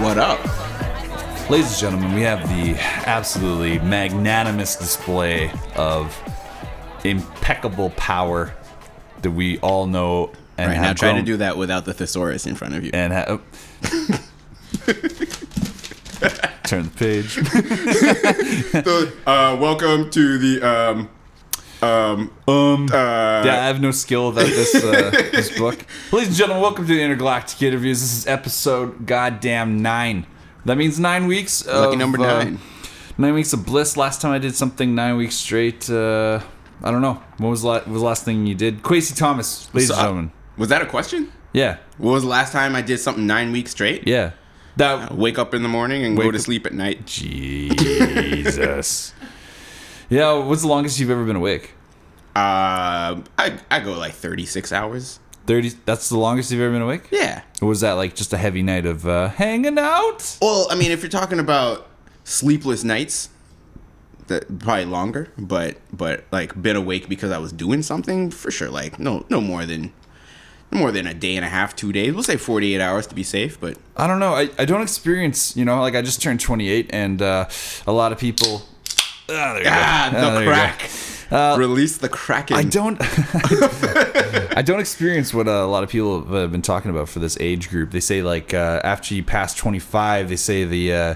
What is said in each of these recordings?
What up? Ladies and gentlemen, we have the absolutely magnanimous display of impeccable power that we all know and Right have now, try to do that without the thesaurus in front of you. and ha- turn the page. So, uh, welcome to the um, um, Um, uh, yeah, I have no skill without this uh, this book. Ladies and gentlemen, welcome to the Intergalactic Interviews. This is episode goddamn nine. That means nine weeks. lucky of, number uh, nine. Nine weeks of bliss. Last time I did something nine weeks straight. Uh, I don't know. What was the la- what was the last thing you did? Kwasi Thomas, ladies So, and uh, gentlemen. was that a question? Yeah, What was the last time I did something nine weeks straight? yeah. That Wake up in the morning and go to sleep at night. Jesus. Yeah. What's the longest you've ever been awake? Uh, I I go like thirty six hours. Thirty. That's the longest you've ever been awake. Yeah. Or was that like just a heavy night of uh, hanging out? Well, I mean, if you're talking about sleepless nights, that probably longer. But but like been awake because I was doing something for sure. Like no no more than more than a day and a half, two days. We'll say forty eight hours to be safe. But I don't know. I, I don't experience, you know, like I just turned 28 and uh, a lot of people. Ah, there you ah, the there you go. crack. Release the kraken. I don't. I don't experience what uh, a lot of people have been talking about for this age group. They say like uh, after you pass 25, they say the uh,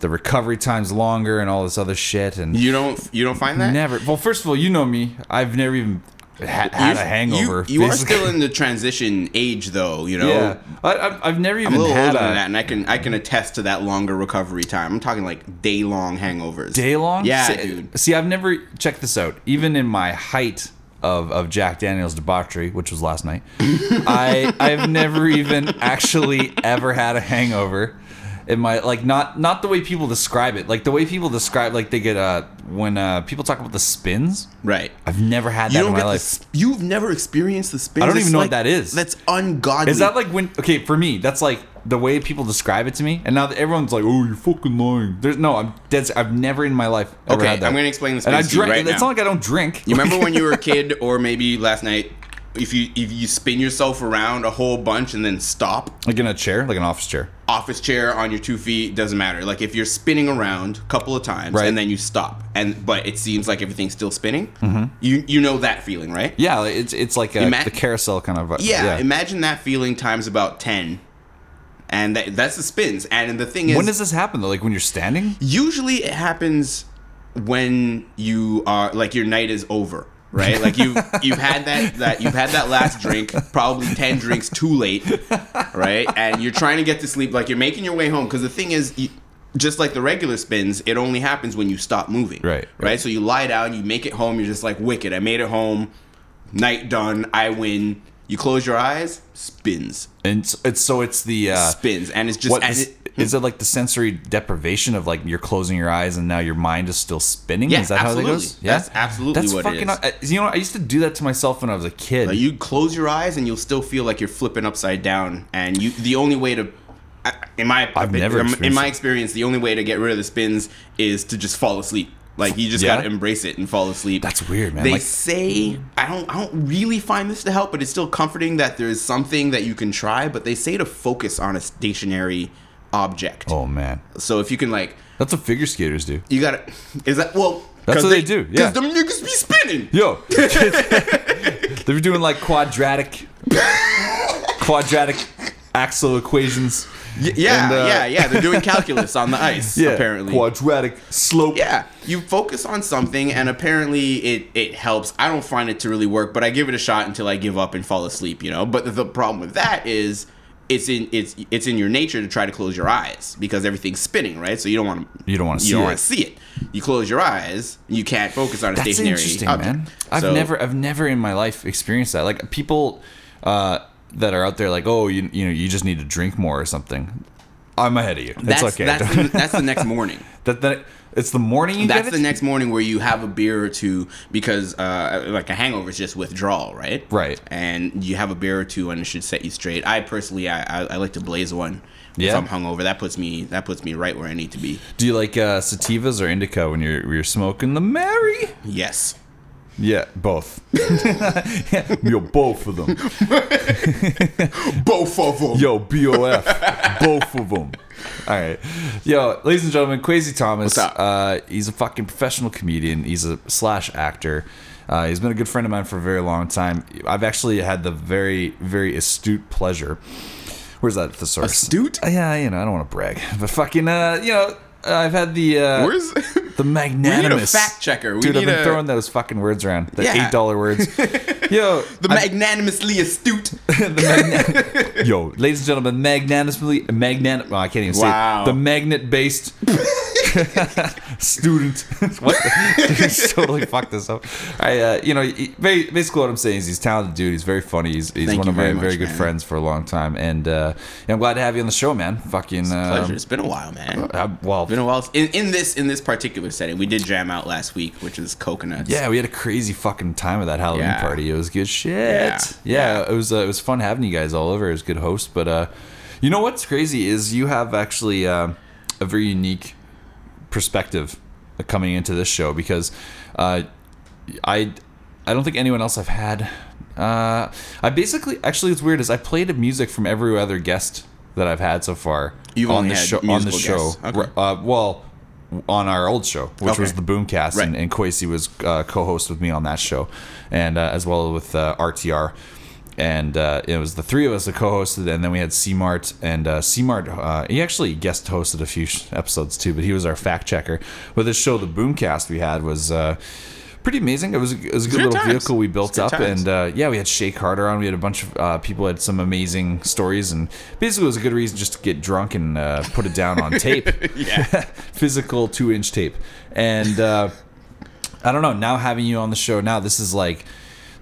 the recovery time's longer and all this other shit. And You don't you don't find that? never. Well, first of all, you know me. I've never even ha- had a hangover. You, you are still in the transition age, though. You know, Yeah, I, I've, I've never even I'm a little had older a than that, and I can I can attest to that longer recovery time. I'm talking like day long hangovers. day long. Yeah, see, dude. See, I've never checked this out. Even in my height of, of Jack Daniels debauchery, which was last night, I I've never even actually ever had a hangover. In my like not not the way people describe it, like the way people describe like they get uh when uh people talk about the spins. Right. I've never had You that don't in my get the, life. sp- You've never experienced the spins. I don't It's even know what that is. That's ungodly. Is that like when? Okay, for me, that's like the way people describe it to me, and now everyone's like, "Oh, you're fucking lying." There's no, I'm dead. I've never in my life ever Okay, had that. I'm gonna explain the And I spins to you drink. right it's now. not like I don't drink. You remember when you were a kid, or maybe last night, if you if you spin yourself around a whole bunch and then stop, like in a chair, like an office chair. office chair on your two feet doesn't matter. Like if you're spinning around a couple of times Right. and then you stop, and but it seems like everything's still spinning. You you know that feeling, right? Yeah, it's it's like a, Ima- the carousel kind of. uh, Yeah, Imagine that feeling times about ten, and that, that's the spins. And the thing is, when does this happen though? Like when you're standing? usually it happens when you are like your night is over right? Like you you've had that that you've had that last drink probably 10 drinks too late right? And you're trying to get to sleep like you're making your way home because the thing is you, just like the regular spins it only happens when you stop moving Right, right. right. so you lie down you make it home you're just like wicked i made it home. Night done i win. You close your eyes spins. And it's, it's so it's the uh, spins and it's just what and it- is it like the sensory deprivation of like you're closing your eyes and now your mind is still spinning? Yeah, is that how that absolutely. goes? Yeah, That's absolutely That's what fucking. is. uh, You know, I used to do that to myself when I was a kid. Like, you close your eyes and you'll still feel like you're flipping upside down. And you, the only way to, in my, I've never in my experience, the only way to get rid of the spins is to just fall asleep. Like you just Yeah? gotta embrace it and fall asleep. That's weird, man. They Like- say I don't, I don't really find this to help, but it's still comforting that there is something that you can try. But they say to focus on a stationary object. oh man, So if you can like, that's what figure skaters do. you gotta, is that well? That's what they do, yeah. Because them niggas be spinning. Yo, they're doing like quadratic, quadratic axle equations. Y- yeah, And, uh, yeah, yeah. They're doing calculus on the ice. Yeah, apparently. quadratic slope. yeah, you focus on something, and apparently it it helps. I don't find it to really work, but I give it a shot until I give up and fall asleep. You know, but the problem with that is. It's in it's it's in your nature to try to close your eyes because everything's spinning, right? So you don't want to You don't wanna see you don't it. want to see it. You close your eyes, you can't focus on a That's stationary interesting, object. man. I've So- never, I've never in my life experienced that. Like people uh, that are out there, like, oh, you, you know, you just need to drink more or something. I'm ahead of you. That's it's okay. that's the, that's the next morning. that, that it's the morning you That's the next morning where you have a beer or two because, uh, like a hangover is just withdrawal, right? Right. And you have a beer or two, and it should set you straight. I personally, I, I, I like to blaze one. Yeah? If I'm hungover, that puts me that puts me right where I need to be. Do you like uh, sativas or indica when you're when you're smoking the Mary? Yes. Yeah, both. Yo, both of them. Both of them. Yo, BOF. both of them. All right. Yo, ladies and gentlemen, Kwasi Thomas. What's up? Uh, he's a fucking professional comedian. He's a slash actor. Uh, he's been a good friend of mine for a very long time. I've actually had the very, very astute pleasure. Where's that thesaurus? Astute? Uh, yeah, you know, I don't want to brag, but fucking, uh, you know, I've had the uh, Where's the magnanimous fact checker. We Dude, I've need been a- throwing those fucking words around. The Yeah. eight dollar words. Yo, the I- magnanimously astute? the magna- Yo, ladies and gentlemen, magnanimously magnan. Well, I can't even Wow. say it. the magnet based student. what? The- totally fucked this up. I, uh, you know, he- ba- basically what I'm saying is he's a talented dude. He's very funny. He's, he's Thank one you of my very very, much, good man. friends for a long time, and uh, yeah, I'm glad to have you on the show, man. Fucking um, Pleasure. It's been a while, man. uh, well, been a while. In, in this in this particular setting, we did jam out last week, which is coconuts. Yeah, we had a crazy fucking time at that Halloween Yeah. party. It was good shit. Yeah. Yeah, it was uh, it was fun having you guys all over. It was good host, but uh, you know what's crazy is you have actually uh, a very unique perspective coming into this show because uh, I I don't think anyone else I've had. Uh, I basically actually it's weird is I played music from every other guest that I've had so far You've on the show on the show. guests. Okay. Uh, well, on our old show, which Okay. was the Boomcast, Right. and, and Kwasi was uh, co-host with me on that show, and uh, as well with uh, RTR. And uh, it was the three of us that co-hosted, and then we had C-Mart, and uh, C-Mart, uh, he actually guest hosted a few sh- episodes too, but he was our fact checker. But this show, the Boomcast, we had was uh, pretty amazing. It was, a- it was a good Good little times. vehicle we built up, times. and uh, yeah, we had Shay Carter on. We had a bunch of uh, people had some amazing stories, and basically it was a good reason just to get drunk and uh, put it down on tape. Yeah. physical two inch tape. And uh, I don't know. Now having you on the show, now this is like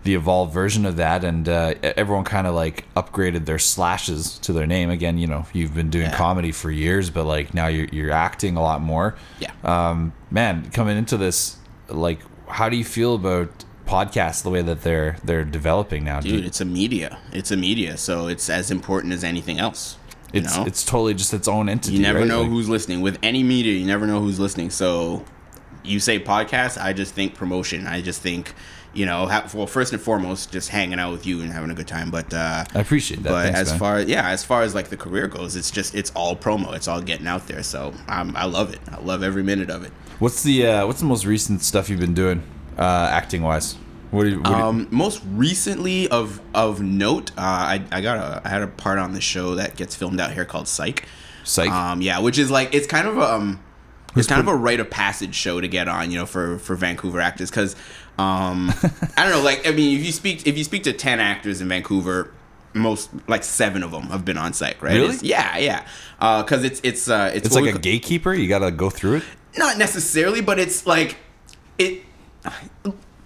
the evolved version of that, and uh, everyone kind of like upgraded their slashes to their name again. You know, you've been doing Yeah. comedy for years, but like now you're you're acting a lot more. Yeah. Um, man, coming into this, like, how do you feel about podcasts the way that they're they're developing now? You- Dude, it's a media. It's a media, so it's as important as anything else. You it's know? it's totally just its own entity. You never right? know Like- who's listening. With any media, you never know who's listening. So you say podcast, I just think promotion. I just think, you know, ha- well, first and foremost, just hanging out with you and having a good time. But uh, I appreciate that. but Thanks, as man. far yeah, as far as like the career goes, it's just it's all promo. It's all getting out there. So I'm, I love it. I love every minute of it. What's the uh, what's the most recent stuff you've been doing, uh, acting wise? What you, what do you- Um, most recently of of note, uh, I I got a I had a part on the show that gets filmed out here called Psych. Psych? Um, yeah, which is like it's kind of a um, it's kind of a rite of passage show to get on, you know, for for Vancouver actors because um, I don't know, like I mean, if you speak if you speak to ten actors in Vancouver. Most like seven of them have been on Psych, right? Really? It's- yeah, yeah. Because it's it's uh, it's, it's like a gatekeeper. You got to go through it. not necessarily, but it's like it.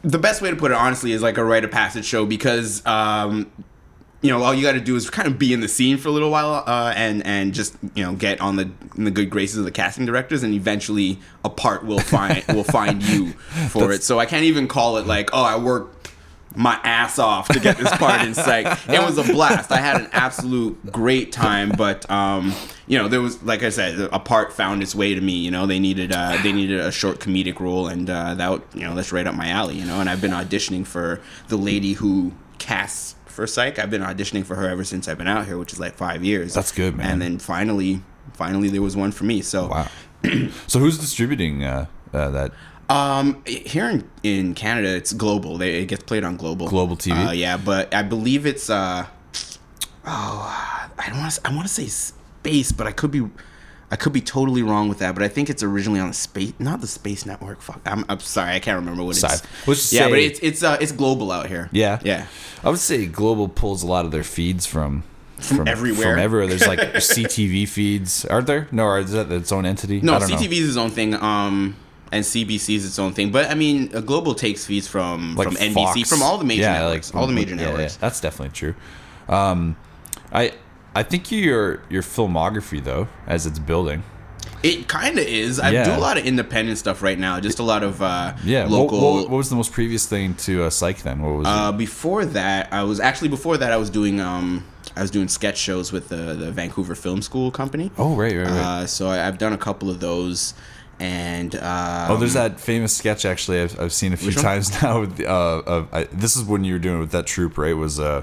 The best way to put it, honestly, is like a rite of passage show because, um, you know, all you got to do is kind of be in the scene for a little while, uh, and and just you know get on the in the good graces of the casting directors, and eventually a part will find will find you for it. So I can't even call it like, oh, I worked my ass off to get this part in psych. It was a blast. I had an absolute great time, but um, you know, there was like I said, a part found its way to me. You know, they needed uh, they needed a short comedic role, and uh, that you know that's right up my alley. You know, and I've been auditioning for the lady who casts for psych. I've been auditioning for her ever since I've been out here, which is like five years. That's good, man. And then finally, finally, there was one for me. So. Wow. so who's distributing uh, uh, that? Um, here in, in Canada, it's global. They, it gets played on global. Global TV? Uh, yeah, but I believe it's uh, oh, I don't want to. I want to say space, but I could be, I could be totally wrong with that. But I think it's originally on the space, not the Space Network. Fuck, I'm, I'm sorry, I can't remember what it's. Let's yeah, but it's it's uh, it's global out here. Yeah. yeah. I would say Global pulls a lot of their feeds from from, everywhere. From everywhere. There's like CTV feeds. Aren't there? No, or is that its own entity? No, I don't know. CTV is its own thing. Um. And CBC is its own thing, but I mean, uh, Global takes feeds from Like from NBC, Fox. from all the major Yeah, networks, like all the major yeah, yeah, networks. that's definitely true. Um, I I think your your filmography though, as it's building. It kind of is. I Yeah. do a lot of independent stuff right now. Just a lot of uh, Yeah. local. What, what was the most previous thing to uh, Psych then? What was uh, before that, I was actually before that I was doing um I was doing sketch shows with the the Vancouver Film School company. Oh right, right, right. Uh, so I, I've done a couple of those, and um, Oh, there's that famous sketch actually I've, I've seen a few one? times now. With, the, uh, of, I, this is when you were doing it with that troop, right? Was uh,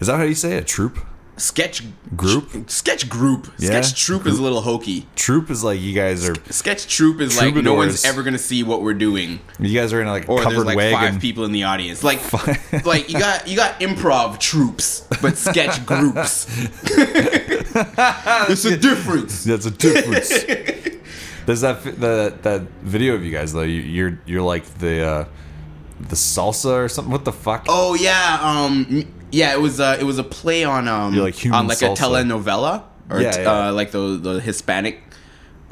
is that how you say it? Troop? Sketch Group? Sketch group. Yeah. Sketch troop is a little hokey. Troop is like you guys are Sketch troop is like no one's ever gonna see what we're doing, you guys are in like a or there's covered like wagon. five people in the audience. Like, like you got you got improv troops, but sketch groups. it's a difference. That's a difference. There's that the that video of you guys though. You, you're you're like the uh, the salsa or something. What the fuck? Oh yeah, um, yeah. It was uh, it was a play on um, You're like on like salsa. a telenovela or Yeah, t- yeah. Uh, like the the Hispanic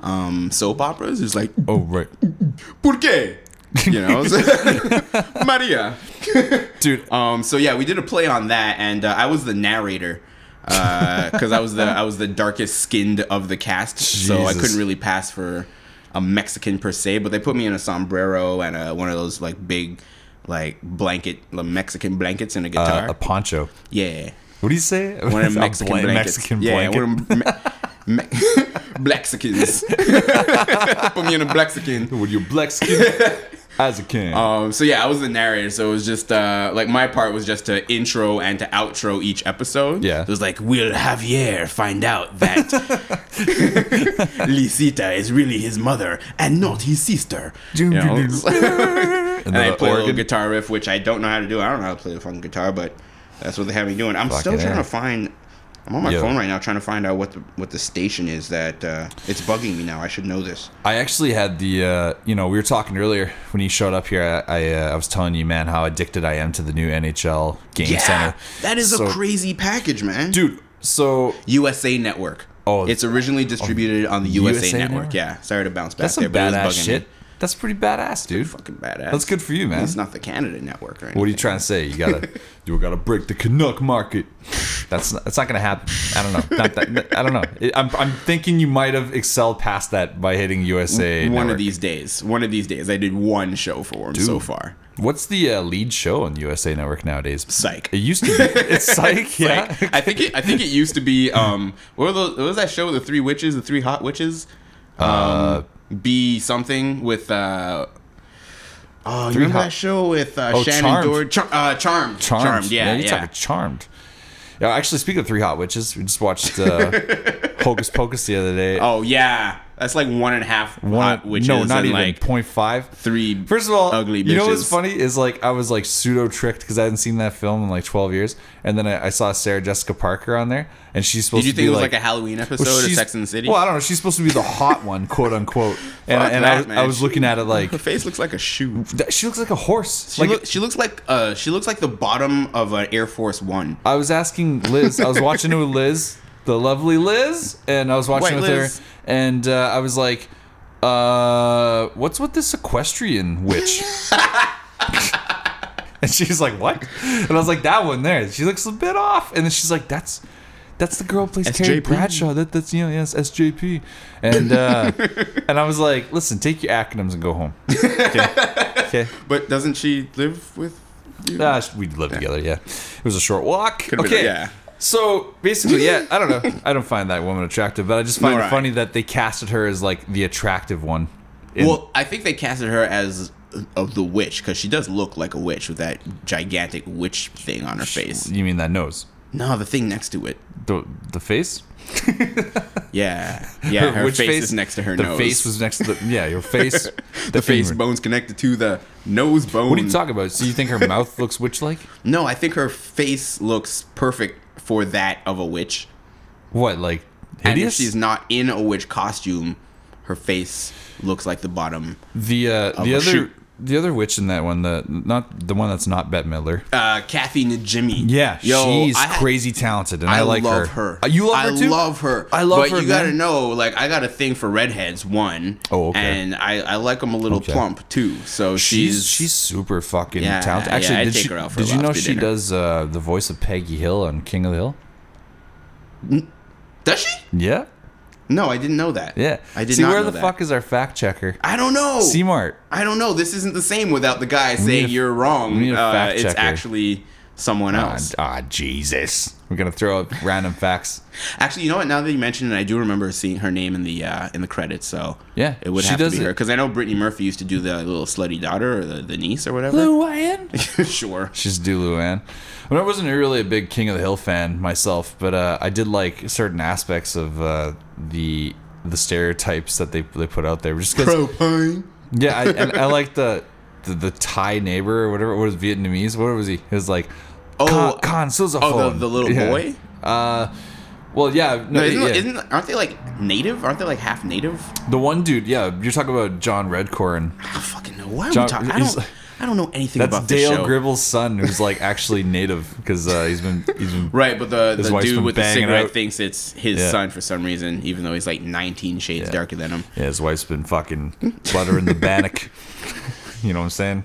um soap operas. It's like Oh right, ¿Por qué? You know, Maria. dude. Um, so yeah, we did a play on that, and uh, I was the narrator because I was the I was the darkest skinned of the cast, so I couldn't really pass for a Mexican per se. But they put me in a sombrero and a, one of those like big like blanket, the Mexican blankets and a guitar. Uh, a poncho. yeah, What do you say? one of them Mexican blan- blankets. Mexican yeah, blanket. one me- me- Blexicans. put me in a Blexican. With your black skin as a can. Um, so yeah, I was the narrator, so it was just uh, like my part was just to intro and to outro each episode. Yeah. it was like we'll Javier find out that Lisita is really his mother and not his sister. You know? and and I the play a little guitar riff, which I don't know how to do. I don't know how to play the fucking guitar, but that's what they have me doing. I'm still trying A. to find. I'm on my Yo. phone right now trying to find out what the what the station is that uh, it's bugging me now. I should know this. I actually had the, uh, you know, we were talking earlier when you showed up here. I, I, uh, I was telling you, man, how addicted I am to the new NHL Game Yeah, Center. that is So- a crazy package, man. dude. So USA Network. Oh, it's originally distributed on the USA, USA Network. Network? Yeah, sorry to bounce back that's some but badass shit. me. That's pretty badass, dude. Fucking badass. That's good for you, man. It's not the Canada Network right. What are you trying to say? You gotta, you gotta break the Canuck market. That's not, that's not gonna happen. I don't know. Not that. I don't know. It- I'm, I'm thinking you might have excelled past that by hitting USA. One Network. of these days. One of these days. I did one show for him so far. What's the uh, lead show on USA Network nowadays? Psych. It used to be. It's Psych. yeah. I think it. I think it used to be. Um, what, were those, what was that show with the three witches, the three hot witches? Um, Uh, be something with. Uh, oh, you remember Hot- that show with uh, Oh, Shannen Charmed. Doherty? Char- uh, Charmed. Charmed. Yeah, you're yeah. talking Charmed. Yeah, actually, speaking of Three Hot Witches, we just watched uh, Hocus Pocus the other day. Oh yeah, that's like one and a half One- hot witches. no, not even like point five. three. First of all, ugly. Bitches. you know what's funny is like I was like pseudo tricked because I hadn't seen that film in like twelve years, and then I, I saw Sarah Jessica Parker on there, and she's supposed Did you to think be it was like, like, a Halloween episode well, of Sex and the City? Well, I don't know. She's supposed to be the hot one, quote unquote. And, and that, I. I was looking at it like Her face looks like a shoe. she looks like a horse. She, like look, she looks like uh she looks like the bottom of an Air Force One. I was asking Liz. I was watching it with Liz, the lovely Liz, and I was watching White with Liz. her, and uh, I was like, uh, "What's with this equestrian witch?" and she's like, "What?" And I was like, "That one there. She looks a bit off." And then she's like, "That's." That's the girl who plays Carrie Bradshaw. That that's you know yes SJP, and uh, and I was like, listen, take your acronyms and go home. Okay, okay. But doesn't she live with you? Ah, we lived together. Yeah, it was a short walk. Could've been- okay, yeah. So basically, yeah, I don't know. I don't find that woman attractive, but I just find Nor it I. funny that they casted her as like the attractive one. in- Well, I think they casted her as of the witch because she does look like a witch with that gigantic witch thing on her face. you mean that nose, No, the thing next to it. the the face? Yeah, yeah. Her Which face, is next to her the nose. face was next to the yeah your face. the, the face bone's connected to the nose bone. What are you talking about? So you think her mouth looks witch like? No, I think her face looks perfect for that of a witch. What like And if she's not in a witch costume, her face looks like the bottom. the uh, the other. The other witch in that one, the not the one that's not Bette Midler. Uh, Kathy Najimy. Yeah, Yo, she's I- crazy talented, and I, I, like love her. her. Uh, You love her too. I love her. I love but her, you gotta know, like, I got a thing for redheads. One. Oh, okay. And I, I like them a little Okay. plump too. So She's she's she's super fucking Yeah, talented. Actually, I'd did she, her out for did you know she dinner. does uh, the voice of Peggy Hill on King of the Hill? does she? Yeah, No, I didn't know that. yeah. I did See, not where know the that. fuck is our fact checker? I don't know. Mart. I don't know. This isn't the same without the guy saying a- you're wrong. we need a Uh, it's actually someone Ah, else. ah, Jesus. We're gonna throw up random facts. Actually, you know what? Now that you mention it, I do remember seeing her name in the uh, in the credits. So Yeah, it would she have to does be it. her because I know Brittany Murphy used to do the little slutty daughter or the, the niece or whatever. Luanne. sure. She's do Luanne. Well, I wasn't really a big King of the Hill fan myself, but uh, I did like certain aspects of uh, the the stereotypes that they they put out there. Just 'cause- Propane. yeah, I, and I like the, the the Thai neighbor or whatever. What was Vietnamese? What was he? He was like, Oh, Con, Con sousaphone." oh, the- the little Yeah. boy? Uh, well, yeah, no, No, isn't, yeah. isn't aren't they like native? Aren't they like half native? the one dude. Yeah, you're talking about John Redcorn. I don't fucking know. Why are John- we talking? I don't. I don't know anything That's about this Dale. Gribble's son, who's like actually native because uh, he's been he's been Right, but the, the dude with the cigarette out. thinks it's his Yeah. son for some reason, even though he's like 19 shades Yeah. darker than him. Yeah, his wife's been fucking buttering the bannock. You know what I'm saying?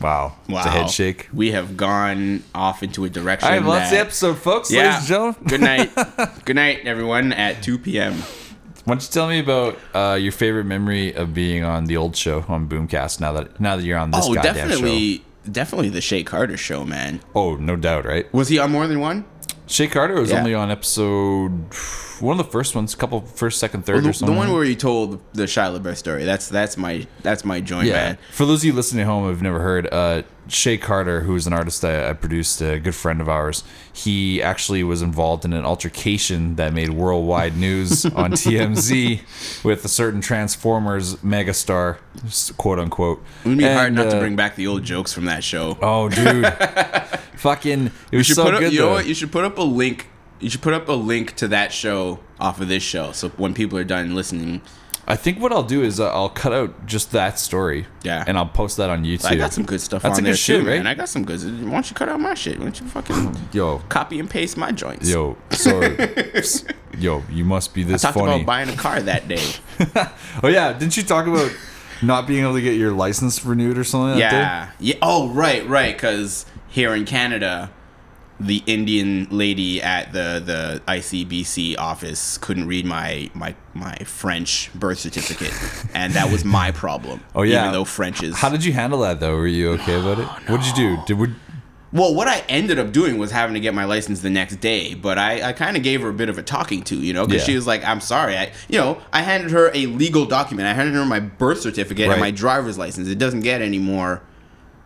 Wow. Wow. It's a head shake. We have gone off into a direction. All right, well, that's the that- episode, folks, Yeah. ladies and gentlemen. Good night. Good night, everyone. At 2 p.m. Why don't you tell me about uh, your favorite memory of being on the old show on Boomcast? Now that now that you're on this Oh, goddamn definitely, definitely the Shay Carter show, man. Oh, no doubt, right? Was he on more than one? Shay Carter was Yeah. only on episode one of the first ones, couple first, second, third, Well, or something. The one where you told the Shia LaBeouf story. That's that's my that's my joint, Yeah. man. For those of you listening at home who've never heard, uh, Shay Carter, who's an artist I, I produced, a good friend of ours, he actually was involved in an altercation that made worldwide news on TMZ with a certain Transformers megastar, quote unquote. It would be hard And, not to uh, bring back the old jokes from that show. Oh, dude. Fucking. It was so up. good, You know what? You should put up a link. You should put up a link to that show off of this show, so when people are done listening, I think what I'll do is uh, I'll cut out just that story. Yeah. And I'll post that on YouTube. I got some good stuff That's on a there good shit, too, man. I got some good. Why don't you cut out my shit? Why don't you fucking Yo. copy and paste my joints? Yo. So. yo, you must be this Talked funny. about buying a car that day. Oh yeah, didn't you talk about not being able to get your license renewed or something? Yeah, yeah. Oh, right, right. Because here in Canada, the Indian lady at the the ICBC office couldn't read my my my French birth certificate, and that was my problem. Oh, yeah. even though French is. How did you handle that though? Were you okay about it? What did you do? Did we? Well, what I ended up doing was having to get my license the next day, but I, I kind of gave her a bit of a talking to, you know, because Yeah. she was like, "I'm sorry," I, you know, I handed her a legal document. I handed her my birth certificate Right. and my driver's license. It doesn't get any more,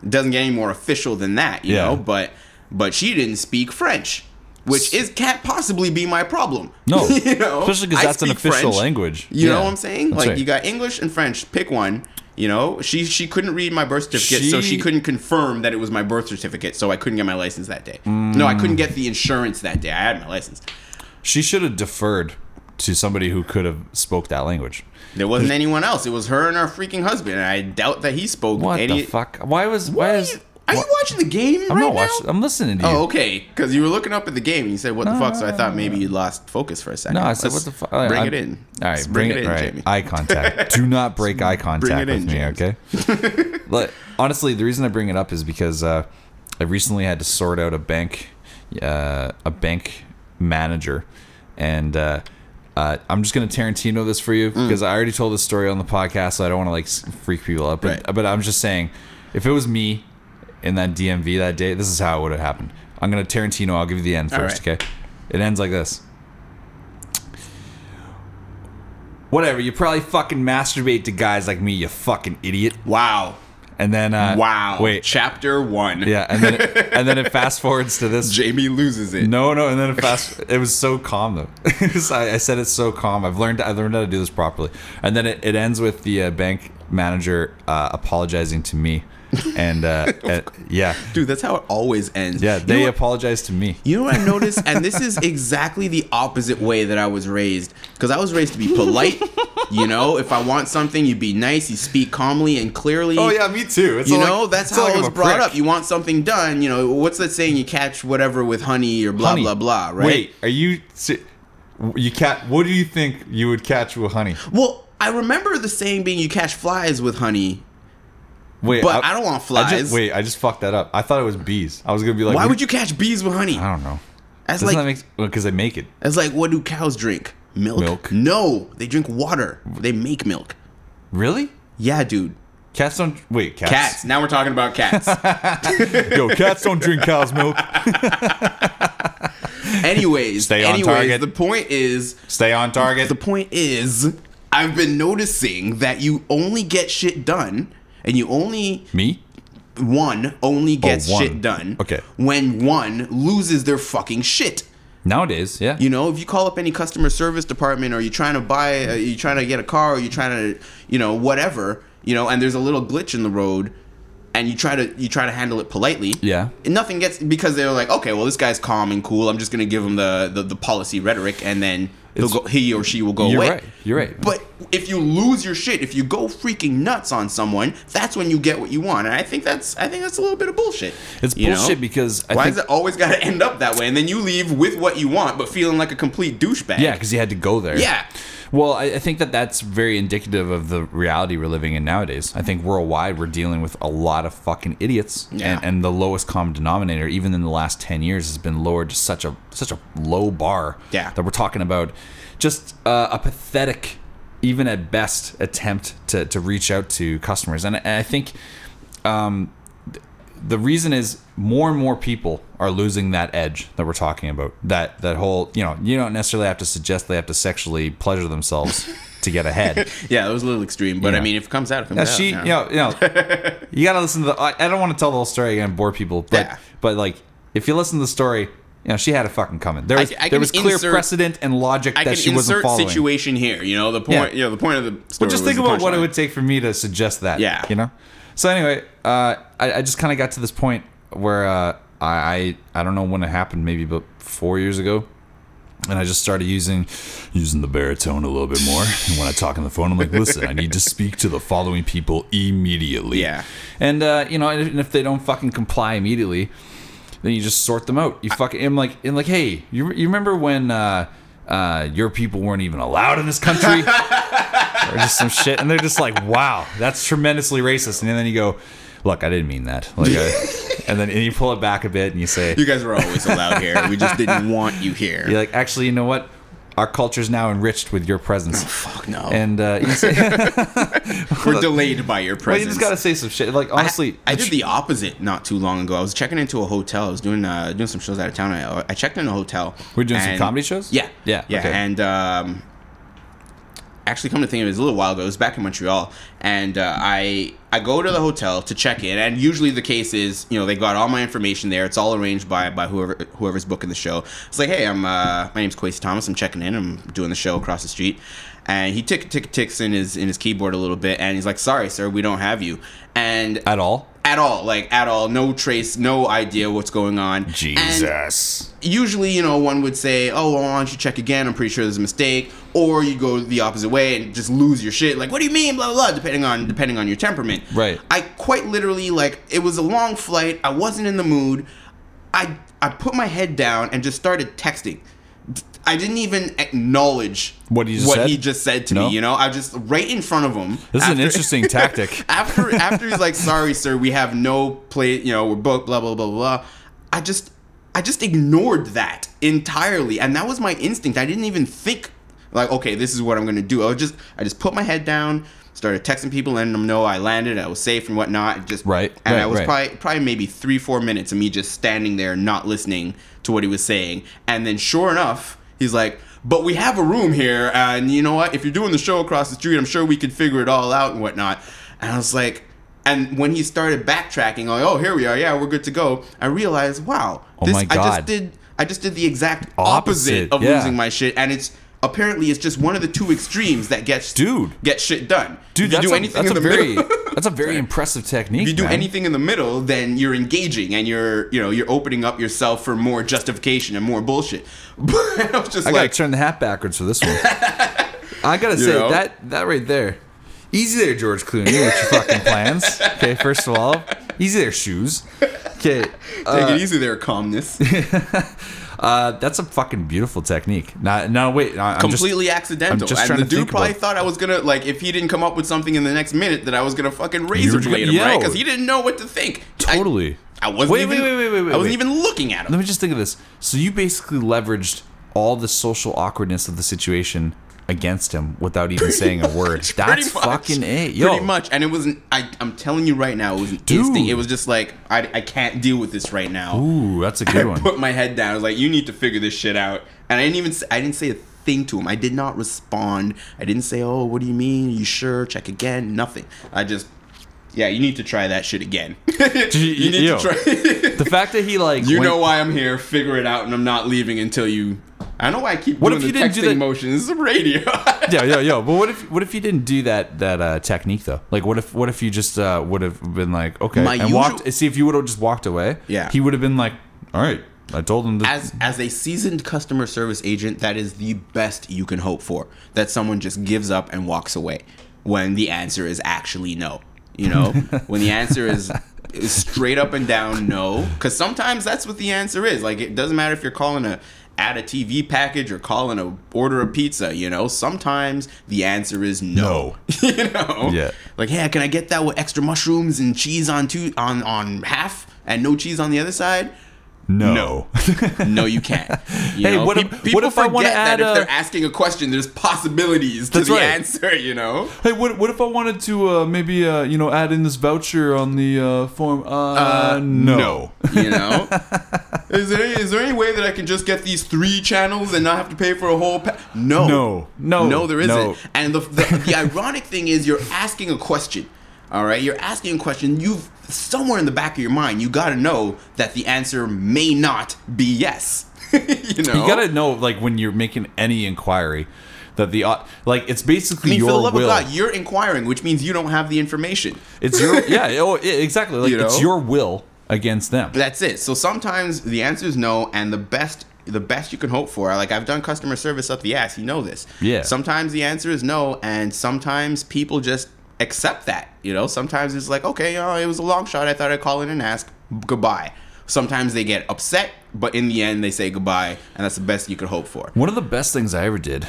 it doesn't get any more official than that, you Yeah. know. But but she didn't speak French, which is can't possibly be my problem. No, you know, especially because that's an official French. language. You know what I'm saying? that's Like right. you got English and French. Pick one. You know, she she couldn't read my birth certificate, so She- she couldn't confirm that it was my birth certificate. So I couldn't get my license that day. No, I couldn't get the insurance that day. I had my license. She should have deferred to somebody who could have spoke that language. There wasn't anyone else. It was her and her freaking husband. And I doubt that he spoke What any. the fuck? Why was? Why Why is? you, are you watching the game I'm right not now? watching. I'm listening to you. Oh, okay. Because you were looking up at the game and you said, "What the fuck?" So I thought maybe you lost focus for a second. No, I said, Let's what the fuck? Bring it in. All right, Let's bring, it, in, right. Jamie. Eye contact. Do not break eye contact it with me, James. okay? but honestly, the reason I bring it up is because uh, I recently had to sort out a bank, uh, a bank manager, and uh, uh, I'm just gonna Tarantino this for you Mm. because I already told this story on the podcast, so I don't want to like freak people up. But, Right. but I'm just saying, if it was me in that DMV that day, this is how it would have happened. I'm gonna Tarantino. I'll give you the end All first, right. okay? It ends like this. Whatever, you probably fucking masturbate to guys like me, you fucking idiot. Wow. And then uh Wow. Wait. Chapter one. Yeah, and then it, and then it fast forwards to this Jamie loses it. no, no, and then it fast. It was so calm though. I, I said it's so calm. I've learned. I learned how to do this properly. And then it, it ends with the uh, bank manager uh, apologizing to me, and uh, yeah, Dude, that's how it always ends. yeah, You they know apologized to me. You know what I noticed? And this is exactly the opposite way that I was raised. Because I was raised to be polite. You know, if I want something, you be nice, you speak calmly and clearly. Oh yeah, me too. It's You like- know, that's it's how like I was brought prick. up. You want something done, you know, what's that saying? You catch whatever with honey or blah, Honey. blah, blah, right? Wait, are you? You cat? What do you think you would catch with honey? Well, I remember the saying being you catch flies with honey, Wait, but I, don't want I flies. just, wait, I just fucked that up. I thought it was bees. I was gonna be like, Why would you catch bees with honey? I don't know. That's Doesn't like make? Well, because they make it. that's like what do cows drink? Milk? Milk. No, they drink water. They make milk. Really? Yeah, dude. Cats don't wait. Cats. Cats. Now we're talking about cats. Yo, cats don't drink cow's milk. anyways, Stay on anyways, target. the point is Stay on target. the point is I've been noticing that you only get shit done and you only Me? one only gets one. shit done Okay. when one loses their fucking shit. Nowadays, yeah. You know, if you call up any customer service department or you're trying to buy, uh, you're trying to get a car or you're trying to, you know, whatever, you know, and there's a little glitch in the road and you try to you try to handle it politely. Yeah. And nothing gets because they're like, okay, well this guy's calm and cool. I'm just gonna give him the the, the policy rhetoric and then go, he or she will go You're away. right. You're right. But if you lose your shit, if you go freaking nuts on someone, that's when you get what you want. And I think that's I think that's a little bit of bullshit. It's you know? bullshit because I why think does it always got to end up that way? And then you leave with what you want, but feeling like a complete douchebag. yeah, because you had to go there. Yeah. Well, I, I think that that's very indicative of the reality we're living in nowadays. I think worldwide we're dealing with a lot of fucking idiots, Yeah. and, and the lowest common denominator, even in the last ten years, has been lowered to such a such a low bar. Yeah. that we're talking about just uh, a pathetic, even at best, attempt to to reach out to customers, and, I- and I think. Um, the reason is more and more people are losing that edge that we're talking about. That that whole, you know, you don't necessarily have to suggest they have to sexually pleasure themselves to get ahead. Yeah, that was a little extreme, but. I mean, if it comes out, it comes Now out. she, you know, you know, you gotta listen to the. I, I don't want to tell the whole story again, and bore people, but Yeah. but like if you listen to the story, you know, she had a fucking coming. There was ca- I there was clear insert- precedent and logic I that she wasn't insert following. situation here. You know the point. Yeah. You know the point of the story. But just think about what it would take for me to suggest that. Yeah. You know? So anyway, uh, I, I just kind of got to this point where uh, I, I I don't know when it happened, maybe but four years ago. And I just started using using the baritone a little bit more. And when I talk on the phone, I'm like, listen, I need to speak to the following people immediately. Yeah. And uh, you know, and if they don't fucking comply immediately, then you just sort them out. You fucking I'm like I'm like, hey, you, you remember when uh, uh, your people weren't even allowed in this country? or just some shit, and they're just like, "Wow, that's tremendously racist." And then you go, "Look, I didn't mean that." Like, I, and then and you pull it back a bit, and you say, You guys were always allowed here. We just didn't want you here. "You're like, actually, you know what? Our culture's now enriched with your presence." Fuck no. And uh, you say, we're delayed by your well, presence. you just gotta say some shit. Like, honestly, I, I did the opposite not too long ago. I was checking into a hotel. I was doing uh, doing some shows out of town. I, I checked in a hotel. We're doing some comedy shows? Yeah, Yeah, yeah. okay. And um, actually, come to think of it, it was a little while ago. It was back in Montreal, and uh, I I go to the hotel to check in. And usually the case is, you know, they got all my information there. It's all arranged by by whoever whoever's booking the show. It's like, hey, I'm uh, my name's Kwasi Thomas. I'm checking in. I'm doing the show across the street. And he tick tick ticks in his in his keyboard a little bit, and he's like, "Sorry, sir, we don't have you." And at all. At all like at all. No trace no idea what's going on. And Jesus. usually you know one would say oh well, why don't you check again? I'm pretty sure there's a mistake. Or you go the opposite way and just lose your shit. Like what do you mean? Blah blah blah depending on depending on your temperament. Right. i quite literally like it was a long flight. I wasn't in the mood. I i put my head down and just started texting I didn't even acknowledge What he just said? he just said to No? me. You know, I just right in front of him. This is an interesting tactic. after after he's like, "Sorry, sir, we have no play. You know, we're booked." Blah blah blah blah. I just I just ignored that entirely, and that was my instinct. I didn't even think like, okay, this is what I'm gonna do. I just I just put my head down, started texting people, letting them know I landed, I was safe and whatnot. Just Right, and right, I was right. probably probably maybe three four minutes of me just standing there not listening to what he was saying, and then sure enough, he's like. But we have a room here, and you know what? If you're doing the show across the street, I'm sure we could figure it all out and whatnot. And I was like, and when he started backtracking, like, oh, here we are, yeah, we're good to go. I realized, wow, Oh my I just did, I just did the exact Opposite, opposite, of yeah. losing my shit, and it's apparently it's just one of the two extremes that gets Dude. get shit done. Dude, if that's you do a, anything that's in a the very middle, that's a very impressive technique. if you do man. anything in the middle, then you're engaging and you're you know you're opening up yourself for more justification and more bullshit. I was just I like, gotta turn the hat backwards for this one. I gotta say know? that that right there, easy there, George Clooney, with your fucking plans. Okay, first of all, easy there, shoes. Okay, take uh, it easy there, calmness. Uh, that's a fucking beautiful technique. Now, now wait, I- I'm just- completely accidental. just and the dude probably about- thought I was gonna like if he didn't come up with something in the next minute that I was gonna fucking razor blade him, right? Because he didn't know what to think. Totally. I, wasn't Wait, even. wait, wait, wait, wait, I wasn't wait. even looking at him. Let me just think of this. So you basically leveraged all the social awkwardness of the situation against him without even saying a word. Pretty That's much. fucking it. Yo, Pretty much, and it wasn't. I, I'm telling you right now, it was an Dude. instinct. It was just like I, I can't deal with this right now. Ooh, that's a good I one. put my head down. I was like, "You need to figure this shit out." And I didn't even. Say, I didn't say a thing to him. I did not respond. I didn't say, "Oh, what do you mean? Are you sure? Check again." Nothing. I just, yeah, you need to try that shit again. you need Yo. to try. The fact that he like you went- know why I'm here. Figure it out, and I'm not leaving until you. I know why I keep What doing if the you didn't do texting that- motion. This is radio. yeah, yeah, yeah. But what if what if you didn't do that that uh, technique though? Like, what if what if you just uh, would have been like, okay, My and usual- walked? See, if you would have just walked away, Yeah. he would have been like, all right, I told him to. as as a seasoned customer service agent, that is the best you can hope for. That someone just gives up and walks away when the answer is actually no. You know, when the answer is is straight up and down no, because sometimes that's what the answer is. Like it doesn't matter if you're calling a add a TV package or calling a order a pizza. You know, sometimes the answer is no. you know, Yeah. Like, hey, can I get that with extra mushrooms and cheese on two on on half and no cheese on the other side? No. No. no, you can't. You Hey, know, what pe- if- people what if I wanna that add if they're asking a question, there's possibilities to the right. answer. You know. Hey, what what if I wanted to uh, maybe uh, you know add in this voucher on the uh, form? Uh, no. You know. is there any, there any way that I can just get these three channels and not have to pay for a whole? Pa- no. No. No. No, there isn't. No. And the, the the ironic thing is, you're asking a question. All right, you're asking a question. You've somewhere in the back of your mind, you got to know that the answer may not be yes. you know. You gotta know, like, when you're making any inquiry, that the uh, like it's basically I mean, your for the love will. of God, you're inquiring, which means you don't have the information. It's your yeah, oh, exactly. Like You know? it's your will against them. That's it. So sometimes the answer is no, and the best the best you can hope for. Like I've done customer service up the ass. You know this. Yeah. Sometimes the answer is no, and sometimes people just accept that. You know. Sometimes it's like, okay, oh, it was a long shot. I thought I'd call in and ask. Goodbye. Sometimes they get upset, but in the end they say goodbye, and that's the best you could hope for. One of the best things I ever did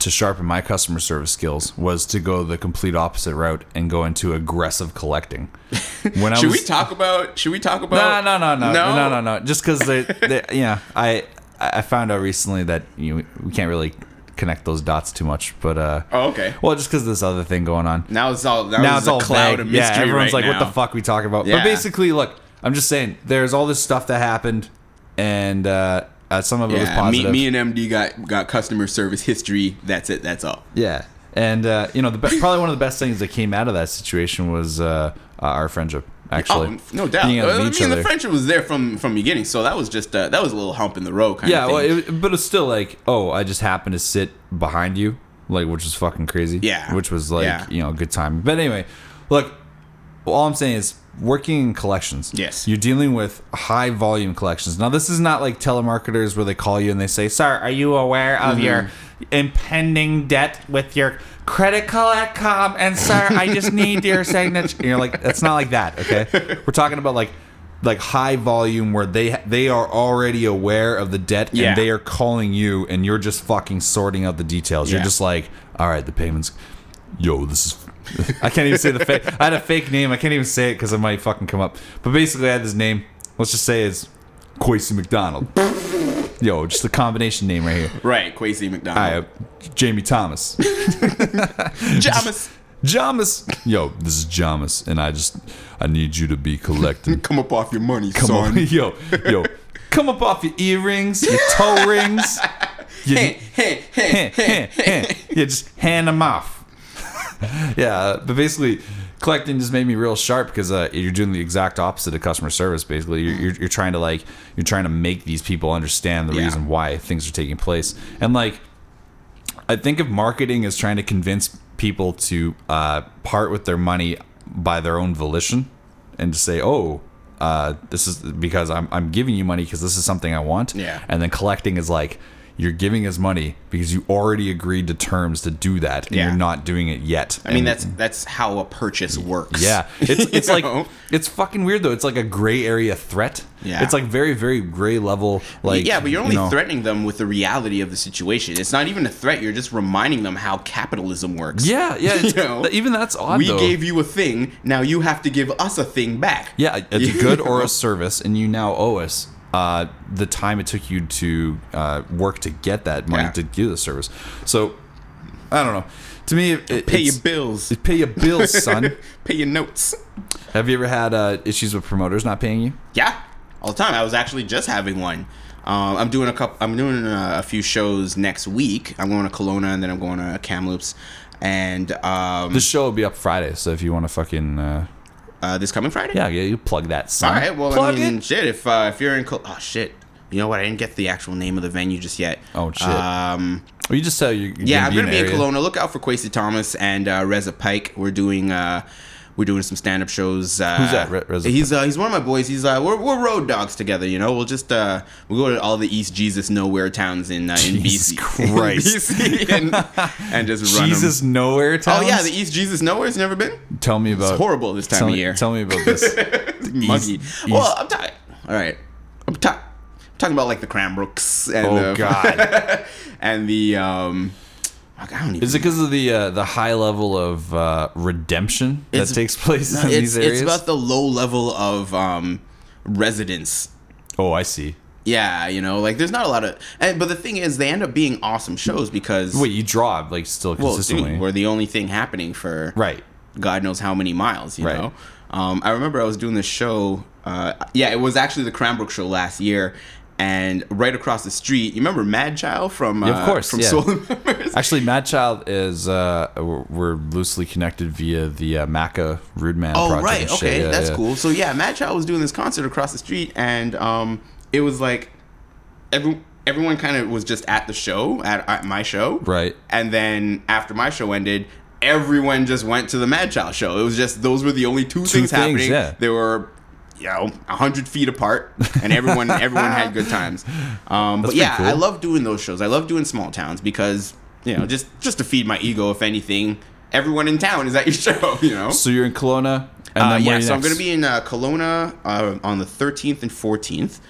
to sharpen my customer service skills was to go the complete opposite route and go into aggressive collecting. When I Should was, we talk about? Should we talk about? No, about? no, no, no, no, no, no. Just because they, they, yeah, I, I found out recently that you know, we can't really connect those dots too much, but uh, Oh, okay. well, just because this other thing going on. Now it's all now, now it's all a cloud vague. of mystery. Yeah, everyone's right like, "What the fuck we talking about?" Yeah. But basically, look, I'm just saying, there's all this stuff that happened, and uh, uh, some of it was Yeah, me, positive. me and MD got got customer service history. That's it. That's all. Yeah, and uh, you know, the be- probably one of the best things that came out of that situation was uh, uh, our friendship. Actually, Oh, no doubt. Being I mean, the other. friendship was there from from beginning, so that was just uh, that was a little hump in the road kind yeah, of well, thing. it, but it's still like, oh, I just happened to sit behind you, like, which was fucking crazy. Yeah. which was like, Yeah. you know, a good time. But anyway, look, all I'm saying is working in collections. Yes. you're dealing with high volume collections. Now, this is not like telemarketers where they call you and they say, "Sir, are you aware of your impending debt with your credit card com?" And sir, I just need your signature. You're like, it's not like that. Okay, we're talking about like. Like high volume, where they they are already aware of the debt Yeah. and they are calling you, and you're just fucking sorting out the details. You're Yeah. just like, all right, the payments. Yo, this is. I can't even say the fake. I had a fake name. I can't even say it because it might fucking come up. But basically, I had this name. Let's just say it's Kwasi McDonald. Yo, just a combination name right here. right, Kwasi I, McDonald. uh, Jamie Thomas. Jamas, Jamas. Yo, this is Jamas, and I just I need you to be collecting. come up off your money, Come son. on, yo, yo, come up off your earrings, your toe rings. Hey, hey, hey, Heh, heh, heh. yeah, just hand them off. yeah, but basically, collecting just made me real sharp because uh, you're doing the exact opposite of customer service. Basically, you're, you're, you're trying to like you're trying to make these people understand the Yeah. reason why things are taking place, and like I think of marketing as trying to convince people to uh, part with their money by their own volition and to say, "Oh, uh, this is because I'm I'm giving you money because this is something I want." Yeah. And then collecting is like you're giving us money because you already agreed to terms to do that, and Yeah. you're not doing it yet. I mean, And- that's that's how a purchase works. yeah, it's it's like know? it's fucking weird though. It's like a gray area threat. Yeah. it's like very very gray level. Like yeah, but you're only you know, threatening them with the reality of the situation. It's not even a threat. You're just reminding them how capitalism works. Yeah, yeah. You know? even that's odd. we though. gave you a thing. Now you have to give us a thing back. Yeah, it's a good or a service, and you now owe us uh, the time it took you to uh, work to get that money Yeah. to do the service. So I don't know. To me, it, Pay your bills. Pay your bills, son. Pay your notes. Have you ever had uh, issues with promoters not paying you? Yeah, all the time. I was actually just having one. Um, I'm doing a couple. I'm doing uh, a few shows next week. I'm going to Kelowna and then I'm going to Kamloops, and um, This show will be up Friday, so if you want to fucking uh, this coming Friday. yeah, yeah, you plug that. Son. All right. Well, plug I mean, it. shit. If uh, if you're in, Col- oh shit. You know what? I didn't get the actual name of the venue just yet. Oh, shit. Um, Or you just tell you. yeah, I'm gonna be in area. Kelowna. Look out for Kwasi Thomas and uh, Reza Pike. We're doing uh, we're doing some stand up shows. Uh, Who's that, Re- Reza He's uh, he's one of my boys. He's uh, we're, we're road dogs together. You know, we'll just uh, we'll go to all the East Jesus nowhere towns in uh, in Jesus BC, In Christ. BC and, and just run. Jesus nowhere towns. Oh yeah, the East Jesus nowhere's never been. tell me about. It's horrible this time of me, year. Tell me about this. Muggy. East- Well, I'm tired. All right, I'm ta- talking about like the Cranbrooks and Oh, the, God. and the um. I don't even Is it because of the uh, the high level of uh, redemption that It's- takes place No, in it's, these areas? it's about the low level of um, residents. oh, I see. Yeah, you know, like there's not a lot of. And, but the thing is, they end up being awesome shows because Wait, you draw like still well, consistently, dude, we're the only thing happening for right? God knows how many miles. You Right. know, um, I remember I was doing this show. Uh, yeah, it was actually the Cranbrook show last year. And right across the street, you remember Madchild from uh, Yeah, of course, from yeah. Swollen Members? Actually, Madchild is uh, we're, loosely connected via the uh, Maca Rude Man. Oh project right, okay, Yeah, that's cool. So yeah, Madchild was doing this concert across the street, and um, it was like every everyone kind of was just at the show at, at my show, Right. And then after my show ended, everyone just went to the Mad Child show. It was just those were the only two, things, things, happening. yeah. They were. You know, a hundred feet apart, and everyone everyone had good times. Um, but yeah, cool. I love doing those shows. I love doing small towns because you know, just just to feed my ego. If anything, everyone in town is at your show. You know, So you're in Kelowna, and uh, yeah, so I'm going to be in uh, Kelowna uh, on the 13th and 14th,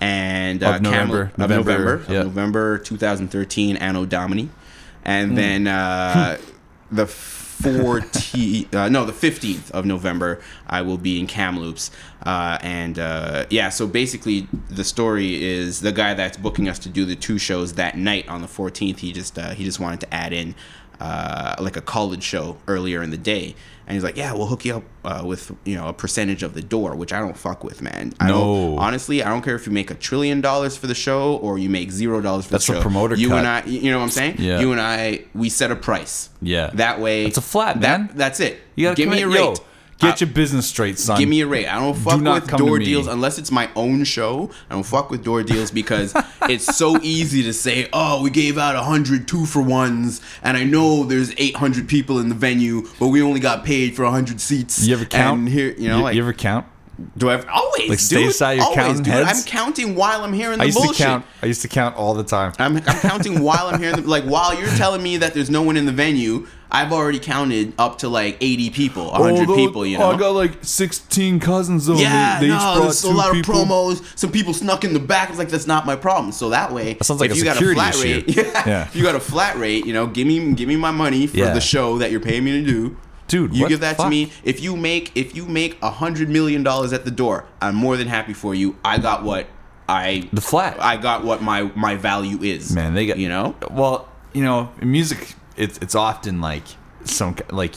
and uh, Of November. Camel- of November, November, of. November 2013, Anno Domini, Hmm. and then uh, the 14th, uh, no, the 15th of November, I will be in Kamloops, uh, and uh, yeah, so basically the story is the guy that's booking us to do the two shows that night on the 14th. He just uh, he just wanted to add in uh, like a college show earlier in the day. And he's like, "Yeah, we'll hook you up uh, with you know a percentage of the door," which I don't fuck with, man. I No. don't, honestly, I don't care if you make a trillion dollars for the show or you make zero dollars for That's the a promoter You cut. and I, you know what I'm saying? Yeah. You and I, we set a price. Yeah. That way, It's a flat, that- man. That's it. You gotta give me a rate. Yo, get Uh, your business straight, son. Give me a rate. I don't fuck not with door deals unless it's my own show. I don't fuck with door deals because it's so easy to say, "Oh, we gave out a hundred two for ones," and I know there's 800 people in the venue, but we only got paid for 100 seats. you ever count? Here, you know, you, like, you ever count? Do I have, always like, stay dude, aside, you're always, counting dude. heads? I'm counting while I'm hearing the I used bullshit. to count. I used to count all the time. I'm, I'm counting while I'm hearing the, like while you're telling me that there's no one in the venue. I've already counted up to like 80 people, 100 Oh, people. You oh, know, I got like 16 cousins though. Yeah, they, no, brought there's a lot people. of promos. Some people snuck in the back. It's like that's not my problem. So that way, That sounds like if a you got a flat issue. rate, yeah, Yeah. if you got a flat rate, you know, give me give me my money for Yeah. the show that you're paying me to do. Dude, you give that to me. If you make if you make a hundred million dollars at the door, I'm more than happy for you. I got what I The flat. I got what my my value is. Man, they got you know, Well, you know, in music, it's it's often like some like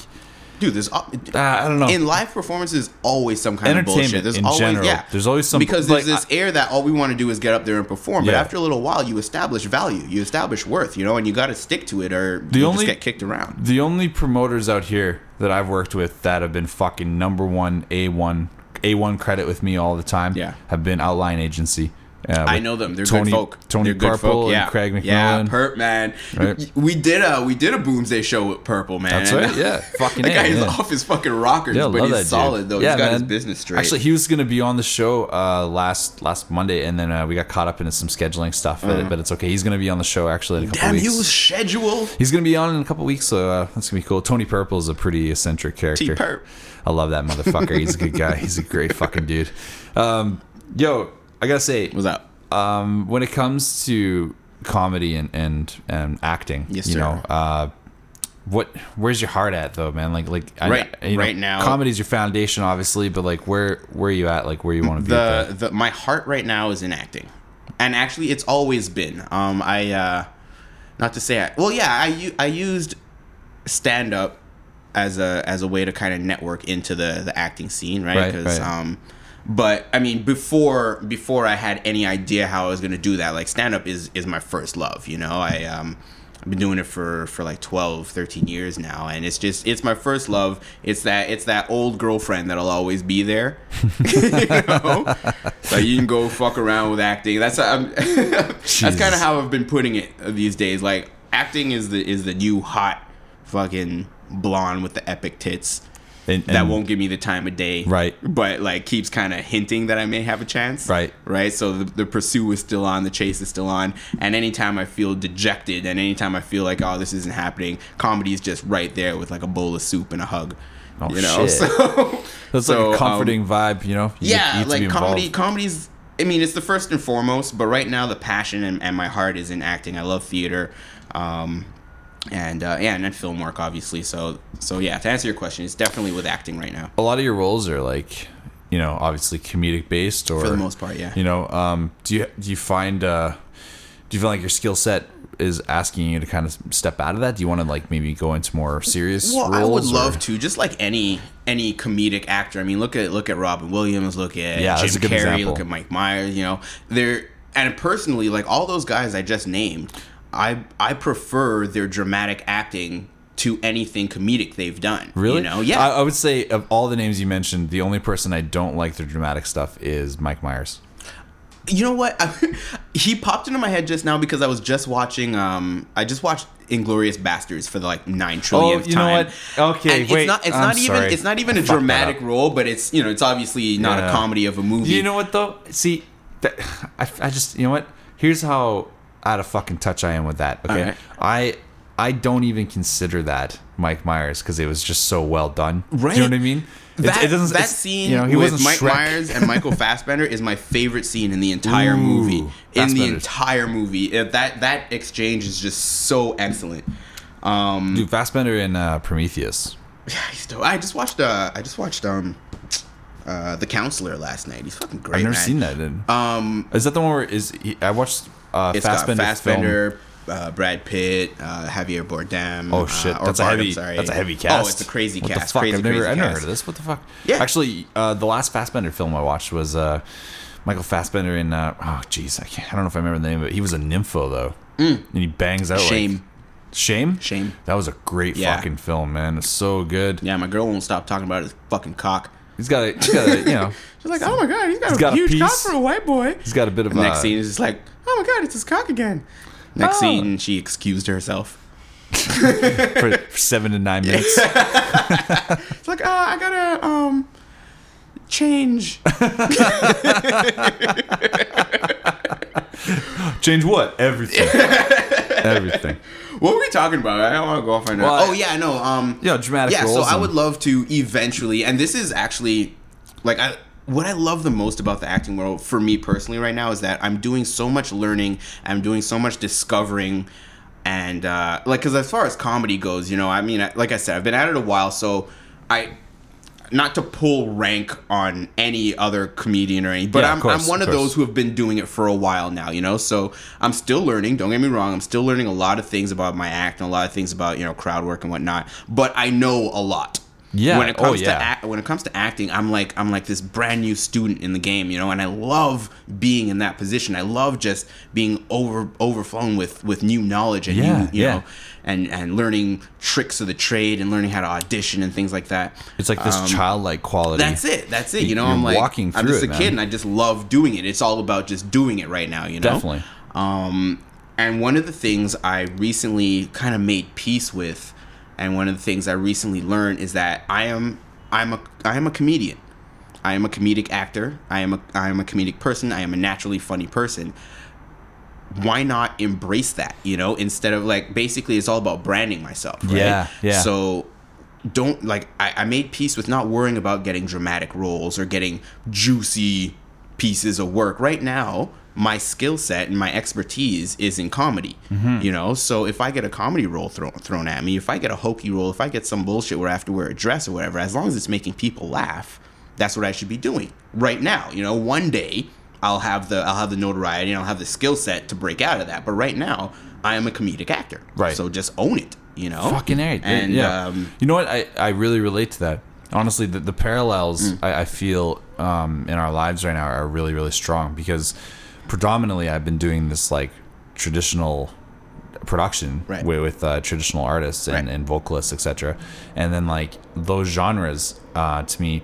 dude. There's uh, I don't know. in live performances always some kind of bullshit. There's always general, yeah. there's always some- because like, there's this air that all we want to do is get up there and perform. But after a little while, you establish value, you establish worth, you know, and you got to stick to it, or The you only- just get kicked around. the only promoters out here that I've worked with that have been fucking number one A one A one credit with me all the time. Yeah. have been Outline Agency. Uh, I know them. They're Tony, good folk. Tony They're good Purple folk. Yeah. and Craig Yeah, McMillan. Perp man. Right. We did a we did a Boomsday show with Purple man. That's right, yeah. Fucking that guy is yeah. off his fucking rockers, Yeah, but he's that dude. solid though. Yeah, he's got his business straight. Actually, he was going to be on the show uh, last last Monday, and then uh, we got caught up into some scheduling stuff. But, but it's okay. He's going to be on the show actually in a couple damn, weeks. he was scheduled. He's going to be on in a couple weeks, so uh, that's going to be cool. Tony Purple is a pretty eccentric character. T-Perp. I love that motherfucker. He's a good guy. He's a great fucking dude. Um, yo, I gotta say, What's up? um, when it comes to comedy and and, and acting, Yes, you sir. know, uh, what where's your heart at though, man? Like like I- Right- you know, right now- comedy's your foundation, obviously, but like where where are you at? Like where you want to be? the, the my heart right now is in acting, and actually it's always been. Um, I uh, not to say I, well, yeah, I I used stand up as a as a way to kind of network into the the acting scene, right? Right, Because right. um, but I mean, before before I had any idea how I was gonna do that, like stand up is is my first love. You know, I um. I've been doing it for, for like 12, 13 years now, and it's just it's my first love. It's that it's that old girlfriend that'll always be there. you know, so you can go fuck around with acting. That's I'm, that's kind of how I've been putting it these days. Like acting is the is the new hot fucking blonde with the epic tits And, that won't give me the time of day. Right. But like keeps kind of hinting that I may have a chance. Right. Right. So the, the pursuit is still on, the chase is still on. And anytime I feel dejected and anytime I feel like, oh, this isn't happening, comedy is just right there with like a bowl of soup and a hug. Oh, you know? shit. So That's so, like um, a comforting vibe, you know. You yeah, get be like comedy. Comedy's. I mean, it's the first and foremost, but right now the passion and, and my heart is in acting. I love theater, um, and uh, yeah, and then film work, obviously. So, so yeah. To answer your question, it's definitely with acting right now. a lot of your roles are like you know obviously comedic based or For the most part, yeah. you know um do you do you find uh do you feel like your skill set is asking you to kind of step out of that do you want to like maybe go into more serious Well, roles I would or- love to, just like any any comedic actor. I mean, look at look at Robin Williams, look at Yeah, Jim Carrey, example. look at Mike Myers. You know, they're and personally, like all those guys I just named, I I prefer their dramatic acting to anything comedic they've done. really You know, yeah. I, I would say of all the names you mentioned the only person i don't like their dramatic stuff is mike myers You know what? he popped into my head just now because I was just watching. Um, I just watched Inglourious Basterds for the like nine trillionth Oh, you know time. what? Okay, And wait, It's not. It's I'm not even. sorry. It's not even I a dramatic role, but it's you know it's obviously not Yeah. a comedy of a movie. you know what though see that I, I just you know what here's how out of fucking touch i am with that okay Alright. i i don't even consider that mike myers because it was just so well done Right. Do you know what i mean that, it doesn't- that scene you know he with Mike Shrek. Myers and Michael Fassbender is my favorite scene in the entire Ooh, movie. In the entire movie, that that exchange is just so excellent. Um, dude fassbender in uh, prometheus Yeah, he's dope. I just watched. Uh, I just watched um, uh, the counselor last night. He's fucking great. i've never man. seen that in, Um, is that the one where is he, i watched uh it's fassbender, got. Fassbender, uh, Brad Pitt, uh, Javier Bardem. Oh shit! uh, that's a heavy. sorry. That's a heavy cast. Oh, it's a crazy what cast. The fuck? Crazy, I've never, crazy I've never heard of this. What the fuck? Yeah. Actually, uh, the last Fassbender film I watched was uh, Michael Fassbender in. Uh, oh, jeez, I can't. I don't know if I remember the name of it. He was a nympho though, and he bangs out Mm. Shame. Like, Shame. Shame. That was a great Yeah. fucking film, man. It's so good. Yeah, my girl won't stop talking about his fucking cock. He's got a. He's got a. You know. She's like, "Oh my god, he's got He's a got a huge cock for a white boy." He's got a bit of. The next uh, scene is just like, "Oh my god, it's his cock again." Next Oh. scene, she excused herself. for, for seven to nine minutes. It's like, "Uh, I gotta um change." Change what? Everything. Everything. what were we talking about? I don't want to go off on that. Well, I- oh yeah, no. Um, You know, dramatic yeah. So roles I would love to eventually, and this is actually like I. What I love the most about the acting world, for me personally, right now, is that I'm doing so much learning. I'm doing so much discovering, and uh, like, because as far as comedy goes, you know, I mean, like I said, I've been at it a while, so I, not to pull rank on any other comedian or anything, but Yeah, I'm, course, I'm one of of, those who have been doing it for a while now, you know. So I'm still learning. Don't get me wrong. I'm still learning a lot of things about my act and a lot of things about you know crowd work and whatnot. But I know a lot. Yeah. When it Oh, comes yeah. to act, when it comes to acting, I'm like I'm like this brand new student in the game, you know, and I love being in that position. I love just being over overflown with with new knowledge and Yeah, new, you yeah. know, and and learning tricks of the trade and learning how to audition and things like that. It's like this Um, childlike quality. that's it. That's it. You know, You're I'm like walking I'm just it, a man. kid, and I just love doing it. It's all about just doing it right now. You know, Definitely. Um, and one of the things I recently kind of made peace with, and one of the things I recently learned is that I am I'm a I am a comedian. I am a comedic actor. I am a I am a comedic person. I am a naturally funny person. Why not embrace that? You know, instead of like basically it's all about branding myself. Right? Yeah, yeah. So don't like I, I made peace with not worrying about getting dramatic roles or getting juicy pieces of work right now my skill set and my expertise is in comedy Mm-hmm. you know so if i get a comedy role thrown thrown at me if i get a hokey role if i get some bullshit where i have to wear a dress or whatever as long as it's making people laugh that's what i should be doing right now you know one day I'll have the I'll have the notoriety and I'll have the skill set to break out of that. But right now, I am a comedic actor. Right. So just own it. You know. Fucking A. And yeah. um, you know what? I, I really relate to that. Honestly, the, the parallels Mm. I, I feel um, in our lives right now are really, really strong because predominantly I've been doing this like traditional production Right. with, with uh, traditional artists and, Right. and vocalists, etc. And then like those genres uh, to me,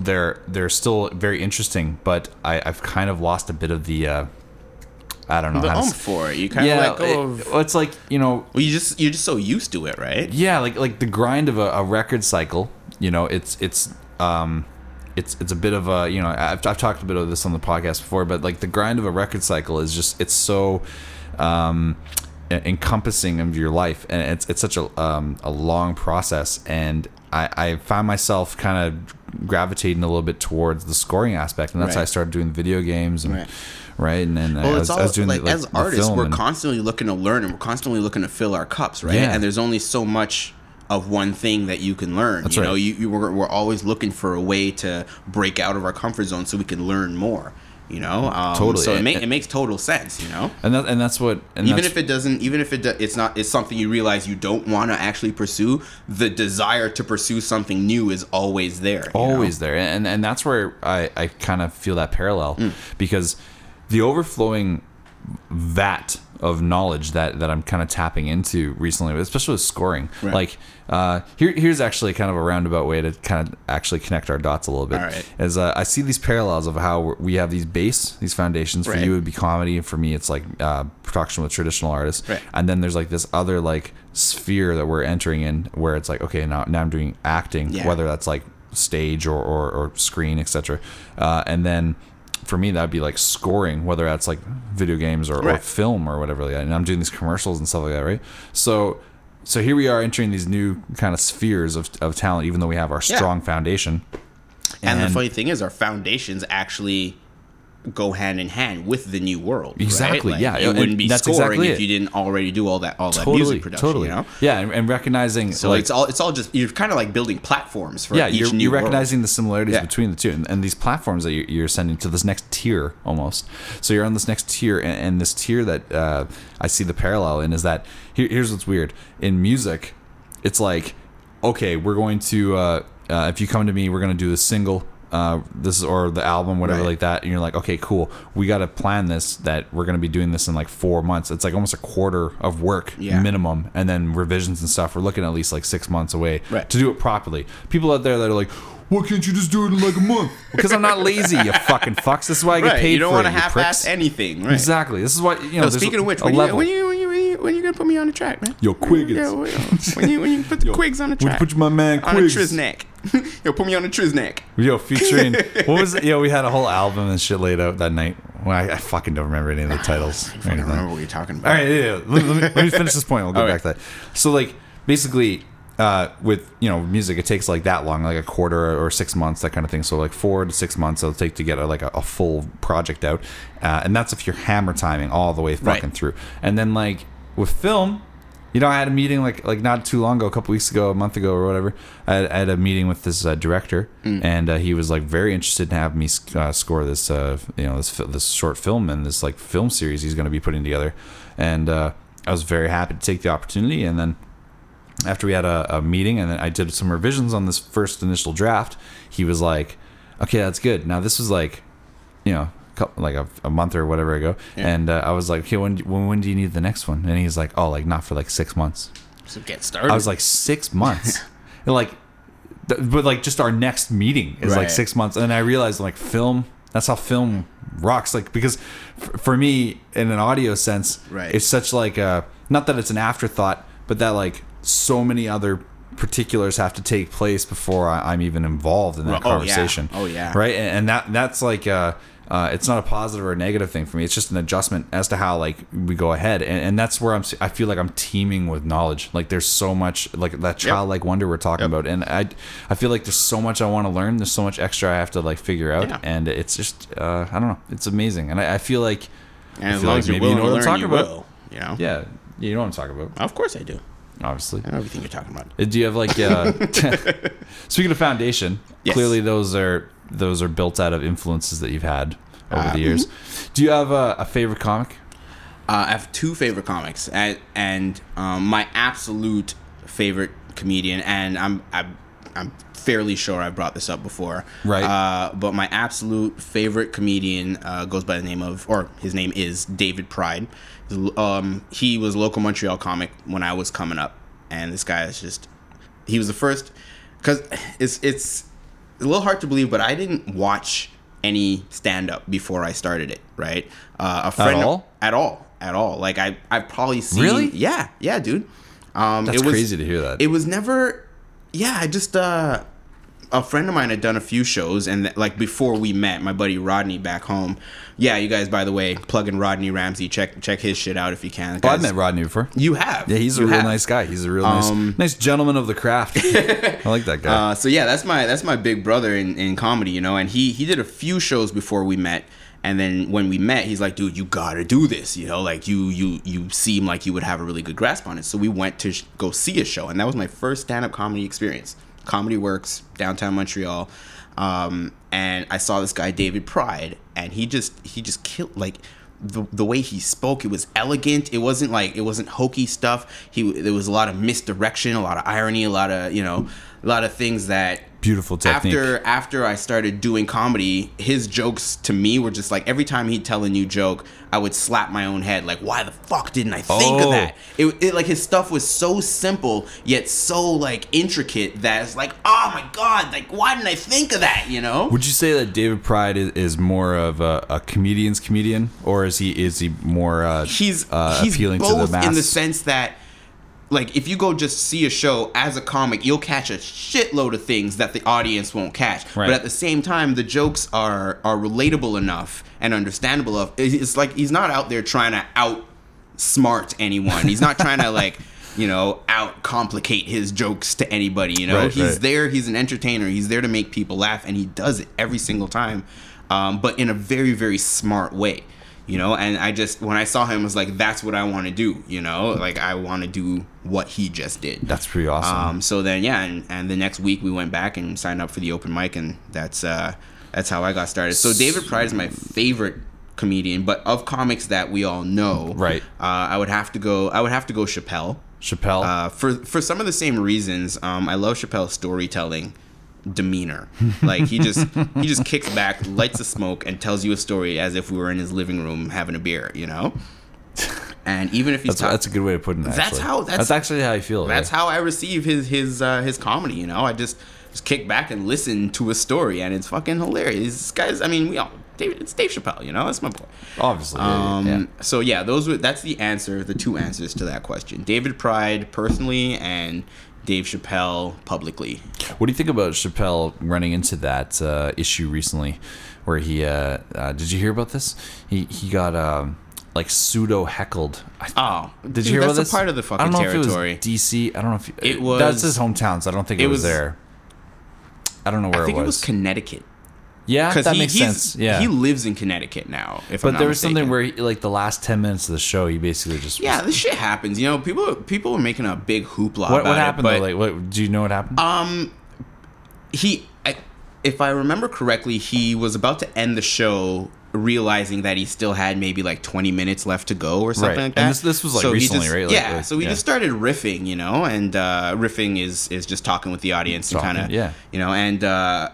they're they're still very interesting, but I, I've kind of lost a bit of the uh, I don't know the how to for it. You kind of yeah, let go it- of. it's like you know Well, you just you're just so used to it, right? yeah like like the grind of a, a record cycle you know it's it's um it's it's a bit of a you know I've, I've talked a bit of this on the podcast before but like the grind of a record cycle is just it's so um encompassing of your life and it's it's such a um a long process and I I found myself kind of gravitating a little bit towards the scoring aspect and that's how I started doing video games and Right. right, and then I, Well, was, it's all I was doing like, the, like, as artists, we're and- constantly looking to learn and we're constantly looking to fill our cups, right? Yeah. And there's only so much of one thing that you can learn. That's you right. know, you, you we're, we're always looking for a way to break out of our comfort zone so we can learn more. You know, um, Totally. So it, make, it makes total sense. You know, and that and that's what and even that's, if it doesn't, even if it do, it's not, it's something you realize you don't want to actually pursue. The desire to pursue something new is always there. you know? always there and and that's where i i kind of feel that parallel Mm. because the overflowing vat of knowledge that that i'm kind of tapping into recently especially with scoring Right. like uh here here's actually kind of a roundabout way to kind of actually connect our dots a little bit right. as uh, i see these parallels of how we have these base these foundations for Right. you it would be comedy and for me it's like uh production with traditional artists Right. and then there's like this other like sphere that we're entering in where it's like okay now now i'm doing acting Yeah. whether that's like stage or, or, or screen etc uh, and then for me that'd be like scoring whether that's like video games or, or film or whatever like that. and i'm doing these commercials and stuff like that right so so here we are entering these new kind of spheres of, of talent even though we have our Yeah. strong foundation And, the funny thing is, our foundations actually go hand in hand with the new world. right? Exactly, Like, yeah, you wouldn't be that's scoring exactly if you didn't already do all that all that music production. totally You know? yeah and, and recognizing So like it's all it's all just you're kind of like building platforms for yeah, each you're, you're world. recognizing the similarities Yeah. between the two, and, and these platforms that you're, you're sending to this next tier almost. So you're on this next tier, and, and this tier that uh, I see the parallel in is that here, here's what's weird in music, it's like okay, we're going to uh, uh, if you come to me, we're going to do a single. Uh, this is or the album, whatever Right. like that, and you're like, okay, cool. We got to plan this. That we're going to be doing this in like four months. It's like almost a quarter of work Yeah. minimum, and then revisions and stuff. We're looking at least like six months away Right. to do it properly. People out there that are like, why can't you just do it in like a month? Because I'm not lazy, you fucking fucks. This is why I get Right, paid you don't want to half-ass anything, right? Exactly. This is why you know. There's speaking of which, when you, when you when you when you gonna put me on the track, man? Yo, Quiggins. Yo, yo, when you when you put the Quigs on the track. When you put my man on a Quigs. Yo, put me on a Trizneck. Yo, featuring what was it? Yo, we had a whole album and shit laid out that night. Well, I, I fucking don't remember any of the titles. or I don't remember what you're talking about. All right, yeah, yeah. Let, let me, let me finish this point. We'll go All back right. to that. So, like, basically, uh, with you know music, it takes like that long, like a quarter or six months, that kind of thing. So, like four to six months it'll take to get a, like a, a full project out, uh, and that's if you're hammer timing all the way fucking Right. through. And then like with film. You know, I had a meeting like like not too long ago, a couple weeks ago, a month ago, or whatever. I had, I had a meeting with this uh, director, Mm. and uh, he was like very interested in having me uh, score this, uh, you know, this this short film and this like film series he's going to be putting together. And uh, I was very happy to take the opportunity. And then after we had a, a meeting, and then I did some revisions on this first initial draft, he was like, "Okay, that's good." Now this was like, you know, cou- like a, a month or whatever ago, Yeah. and uh, I was like, "Okay, when, when when do you need the next one?" And he's like, "Oh, like not for like six months." So get started. I was like, six months, and like, th- but like just our next meeting is like six months, and I realized like film. That's how film rocks. Like because f- for me, in an audio sense, Right. it's such like a not that it's an afterthought, but that like so many other particulars have to take place before I, I'm even involved in that Oh, yeah. conversation. Oh, yeah. right. And, and that that's like uh, uh, it's not a positive or a negative thing for me. It's just an adjustment as to how like we go ahead, and, and that's where I'm. I feel like I'm teeming with knowledge. Like there's so much like that childlike wonder we're talking about, and I I feel like there's so much I want to learn. There's so much extra I have to like figure out, Yeah. and it's just uh, I don't know. It's amazing, and I, I feel like and I as feel long like as you're maybe you know what to I'm learn, talking you about. will. You know. yeah, you know what I'm talking about. Of course I do. Obviously, I know everything you're talking about. Uh, Do you have like uh, speaking of foundation? Yes. Clearly, those are those are built out of influences that you've had over the years. Do you have a, a favorite comic? Uh, I have two favorite comics, and, and um, my absolute favorite comedian, and I'm I'm, I'm fairly sure I've brought this up before. Right. Uh, but my absolute favorite comedian uh, goes by the name of, or his name is David Pride. Um, he was a local Montreal comic when I was coming up, and this guy is just, he was the first, because it's it's a little hard to believe, but I didn't watch any stand up before I started it. Right. Uh, a friend all? at all at all. Like I I've probably seen. Really? Yeah. Yeah, dude. Um, That's it was, crazy to hear that. It was never. Yeah, I just uh, a friend of mine had done a few shows, and like before we met, my buddy Rodney back home. Yeah, you guys, by the way, plug in Rodney Ramsey. Check check his shit out if you can. Oh, I've met Rodney before. You have. Yeah, he's a You real have. nice guy. He's a real nice, Um, nice gentleman of the craft. I like that guy. Uh, so yeah, that's my that's my big brother in, in comedy, you know, and he he did a few shows before we met, and then when we met, he's like, dude, you gotta do this, you know, like you you you seem like you would have a really good grasp on it. So we went to sh- go see a show, and that was my first stand up comedy experience. Comedy Works downtown Montreal, um, and I saw this guy David Pride, and he just he just killed like. The, the way he spoke, it was elegant. It wasn't like it wasn't hokey stuff. He there was a lot of misdirection, a lot of irony, a lot of you know, a lot of things that Beautiful technique. after after I started doing comedy, his jokes to me were just like every time he'd tell a new joke, I would slap my own head like, why the fuck didn't I think Oh. of that? It, it like his stuff was so simple yet so like intricate that it's like, oh my god, like why didn't I think of that? You know? Would you say that David Pride is, is more of a, a comedian's comedian, or is he is he more uh, he's uh, he's appealing both to the mass? in the sense that like if you go just see a show as a comic you'll catch a shitload of things that the audience won't catch Right. but at the same time the jokes are are relatable enough and understandable of it's like he's not out there trying to outsmart anyone he's not trying to like you know out complicate his jokes to anybody you know Right, he's right. there he's an entertainer he's there to make people laugh and he does it every single time um, but in a very very smart way you know? And i just when i saw him I was like that's what i want to do you know? Like i want to do what he just did. That's pretty awesome. um, so then yeah and, and the next week we went back and signed up for the open mic and that's uh that's how i got started. So david pride is my favorite comedian but of comics that we all know Right. uh, i would have to go i would have to go chappelle. Chappelle. uh, for for some of the same reasons, um, I love Chappelle's storytelling demeanor. Like he just he just kicks back, lights a smoke, and tells you a story as if we were in his living room having a beer. You know. And even if he's that's, that's a good way to put it. That's actually. how- that's- actually how I feel. that's right? how I receive his his uh, his comedy. You know, I just just kick back and listen to a story, and it's fucking hilarious. This guy's, I mean, we all Dave, it's Dave Chappelle. You know, that's my boy. obviously. yeah, Um, yeah. So yeah, those were that's the answer, the two answers to that question. David Pride personally, and Dave Chappelle publicly. What do you think about Chappelle running into that uh, issue recently, where he? Uh, uh, did you hear about this? He he got um, like pseudo heckled. Oh, Did you hear about this? a part of the fucking I don't know territory. if it was DC. I don't know if It was- That's his hometown, so I don't think it, it was, was- there. I don't know where it was. I think it it was. was Connecticut. Yeah, that he, makes sense. Yeah, he lives in Connecticut now. If I'm but there was something where, he, like, the last ten minutes of the show, he basically just yeah, this shit happens. You know, people people were making a big hoopla What, about what happened? it, though? but Like, what do you know? What happened? Um, he, I, if I remember correctly, he was about to end the show, realizing that he still had maybe like 20 minutes left to go or something Right. like that. And this- this was, like, he recently, just- right? Like, yeah. like- so he yeah. just started riffing, you know, and uh, riffing is is just talking with the audience and kind of, yeah. you know, and. Uh,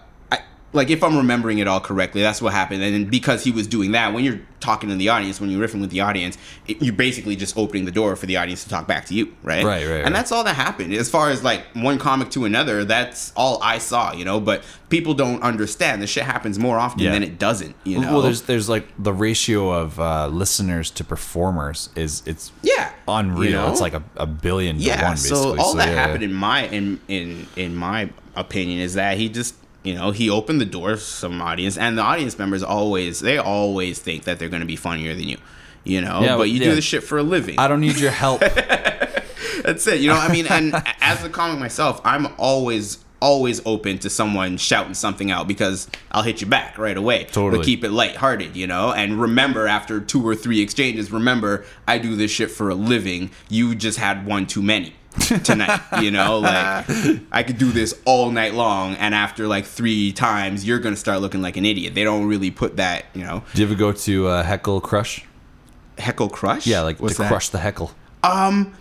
like if I'm remembering it all correctly, that's what happened. And because he was doing that, when you're talking to the audience, when you're riffing with the audience, it, you're basically just opening the door for the audience to talk back to you, right? Right, right, And right. that's all that happened. As far as like one comic to another, that's all I saw, you know. But people don't understand. This shit happens more often Yeah. than it doesn't, you know. Well, there's there's like the ratio of uh, listeners to performers is it's yeah, unreal. you know? It's like a, a billion to yeah. one. Basically. so all that yeah, happened in my in in in my opinion is that he just you know he opened the door for some audience, and the audience members always they always think that they're going to be funnier than you. You know, Yeah, but you yeah. do this shit for a living. I don't need your help. That's it. You know, I mean, and as a comic myself, I'm always always open to someone shouting something out because I'll hit you back right away. Totally. But keep it lighthearted, you know? And remember after two or three exchanges, remember I do this shit for a living. You just had one too many. Tonight. You know, like I could do this all night long, and after like three times, you're gonna start looking like an idiot. They don't really put that, you know, Do you ever go to uh, Heckle Crush? heckle crush. Yeah, like What's to that? crush the heckle. Um,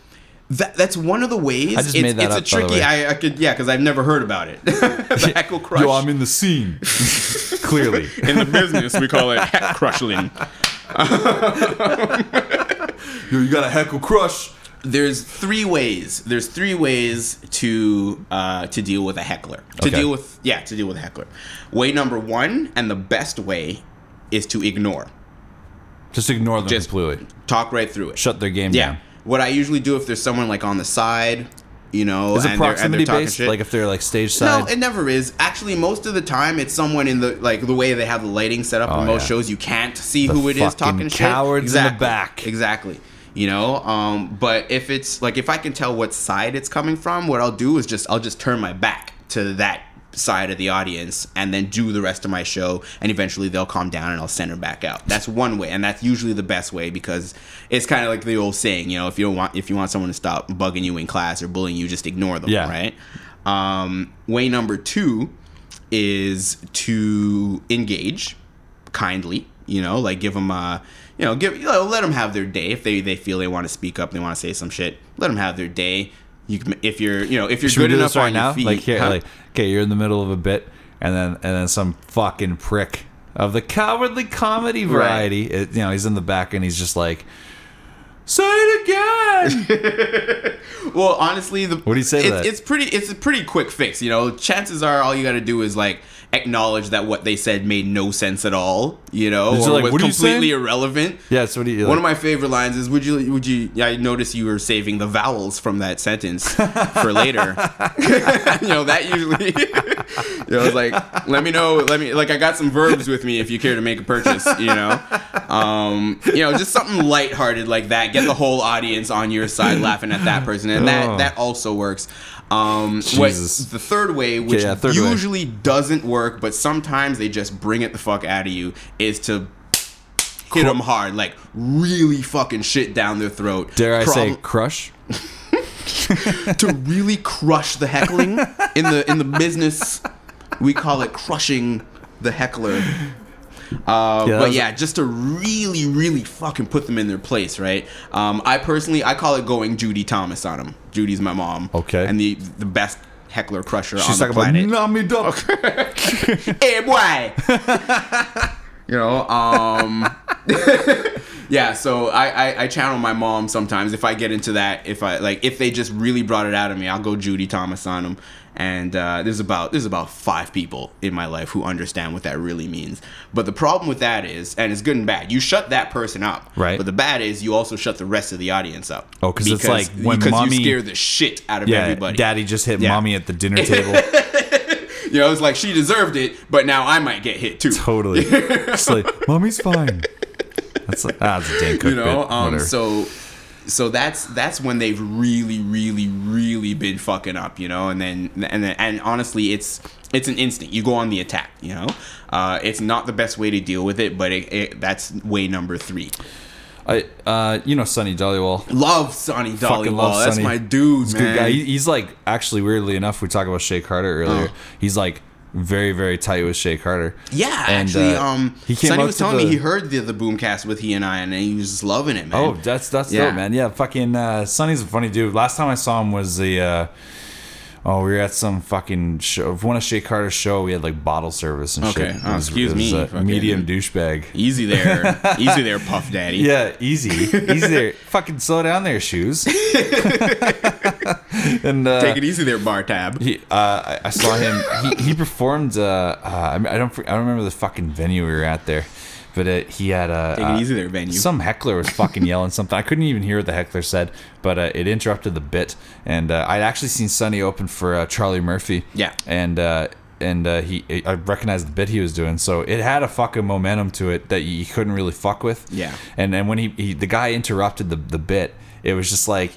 that that's one of the ways. I just it's, made that it's up, a by the tricky. way. I, I could yeah, because I've never heard about it. the heckle crush. Yo, I'm in the scene. Clearly. in the business, we call it heck crushling. Yo, you got a heckle crush. There's three ways. There's three ways to uh, to deal with a heckler. To Okay. deal with yeah, to deal with a heckler. Way number one, and the best way, is to ignore. Just ignore them Just- completely. Talk right through it. Shut their game yeah. down. What I usually do if there's someone like on the side, you know, Is it and they're, proximity based? shit. Like if they're like stage side? No, it never is. Actually, most of the time, it's someone in the like the way they have the lighting set up Oh, in most yeah. shows. You can't see The who it is talking shit. cowards in the back. Exactly. You know, um, but if it's like if I can tell what side it's coming from, what I'll do is just I'll just turn my back to that side of the audience and then do the rest of my show and eventually they'll calm down and I'll send them back out. That's one way and that's usually the best way because it's kind of like the old saying, you know, if you don't want if you want someone to stop bugging you in class or bullying you, just ignore them, Yeah. right? Um, way number 2 is to engage kindly, you know, like give them a, you know, give, you know, let them have their day. If they, they feel they want to speak up, they want to say some shit, let them have their day. You can, if you're, you know, if you're Should good enough right on now? your feet, like here, huh? like okay, you're in the middle of a bit, and then and then some fucking prick of the cowardly comedy variety. It, you know, he's in the back and he's just like, "Say it again." Well, honestly, the What do you say to it's, that? It's pretty. It's a pretty quick fix. You know, chances are all you got to do is like acknowledge that what they said made no sense at all. You know, or like, was "What completely irrelevant. yeah. So what do you? One of my favorite lines is, "Would you? Would you? Yeah, I noticed you were saving the vowels from that sentence for later. you know that usually. you know, it's like, let me know. Let me like, I got some verbs with me if you care to make a purchase. You know, um, you know, just something lighthearted like that. Get the whole audience on your side laughing at that person, and that Oh. that also works. Um, what, the third way, which yeah, third way. usually doesn't work, but sometimes they just bring it the fuck out of you, is to hit them hard, like really fucking shit down their throat. dare I say, crush? to really crush the heckling in the in the business? We call it crushing the heckler. Uh, Yeah, but yeah, just to really, really fucking put them in their place, right? Um, I personally, I call it going Judy Thomas on them. Judy's my mom. Okay. And the the best heckler crusher She's on the about planet. "Nah, me duck." hey boy you know um yeah so I, I i channel my mom sometimes if i get into that if i like if they just really brought it out of me i'll go judy thomas on them and uh, there's about there's about five people in my life who understand what that really means but the problem with that is and it's good and bad you shut that person up Right. but the bad is you also shut the rest of the audience up Oh, 'cause it's like when because mommy- you scare the shit out of Yeah, everybody daddy just hit Yeah. mommy at the dinner table. you know it's like she deserved it but now i might get hit too totally. It's like, mommy's fine. That's like, ah, it's a Dane Cook you know bit. um so so that's that's when they've really really really been fucking up you know and then and then and honestly it's it's an instinct you go on the attack you know uh it's not the best way to deal with it but it, it that's way number three I, uh, you know, Sonny Dhaliwal. love sonny Dhaliwal. that's Sonny. my dude He's man good guy. He, he's like actually weirdly enough, we talked about Shea Carter earlier. Oh. He's like very very tight with Shea Carter. yeah, And, actually, uh, um, he came Sonny was telling the- me he heard the the boomcast with he and I, and he was just loving it, man. Oh, that's that's Yeah. dope, man. Yeah, fucking uh, Sonny's a funny dude. Last time I saw him was the. Uh, Oh, we were at some fucking show. One of Shea Carter's show, we had like bottle service and Okay. shit. Oh, excuse me, medium douchebag. easy there, easy there, Puff Daddy. Yeah, easy, easy there. Fucking slow down there, shoes. and uh, Take it easy there, Bar Tab. he, uh, I, I saw him. He, he performed. Uh, uh, I, don't. I don't remember the fucking venue we were at there, but uh, he had a. Take it easy there, venue. Some heckler was fucking yelling something. I couldn't even hear what the heckler said, but uh, it interrupted the bit. And uh, I'd actually seen Sonny open for uh, Charlie Murphy. Yeah. And uh, and uh, he, I recognized the bit he was doing, so it had a fucking momentum to it that you couldn't really fuck with. Yeah. And and when he, he the guy interrupted the the bit, it was just like,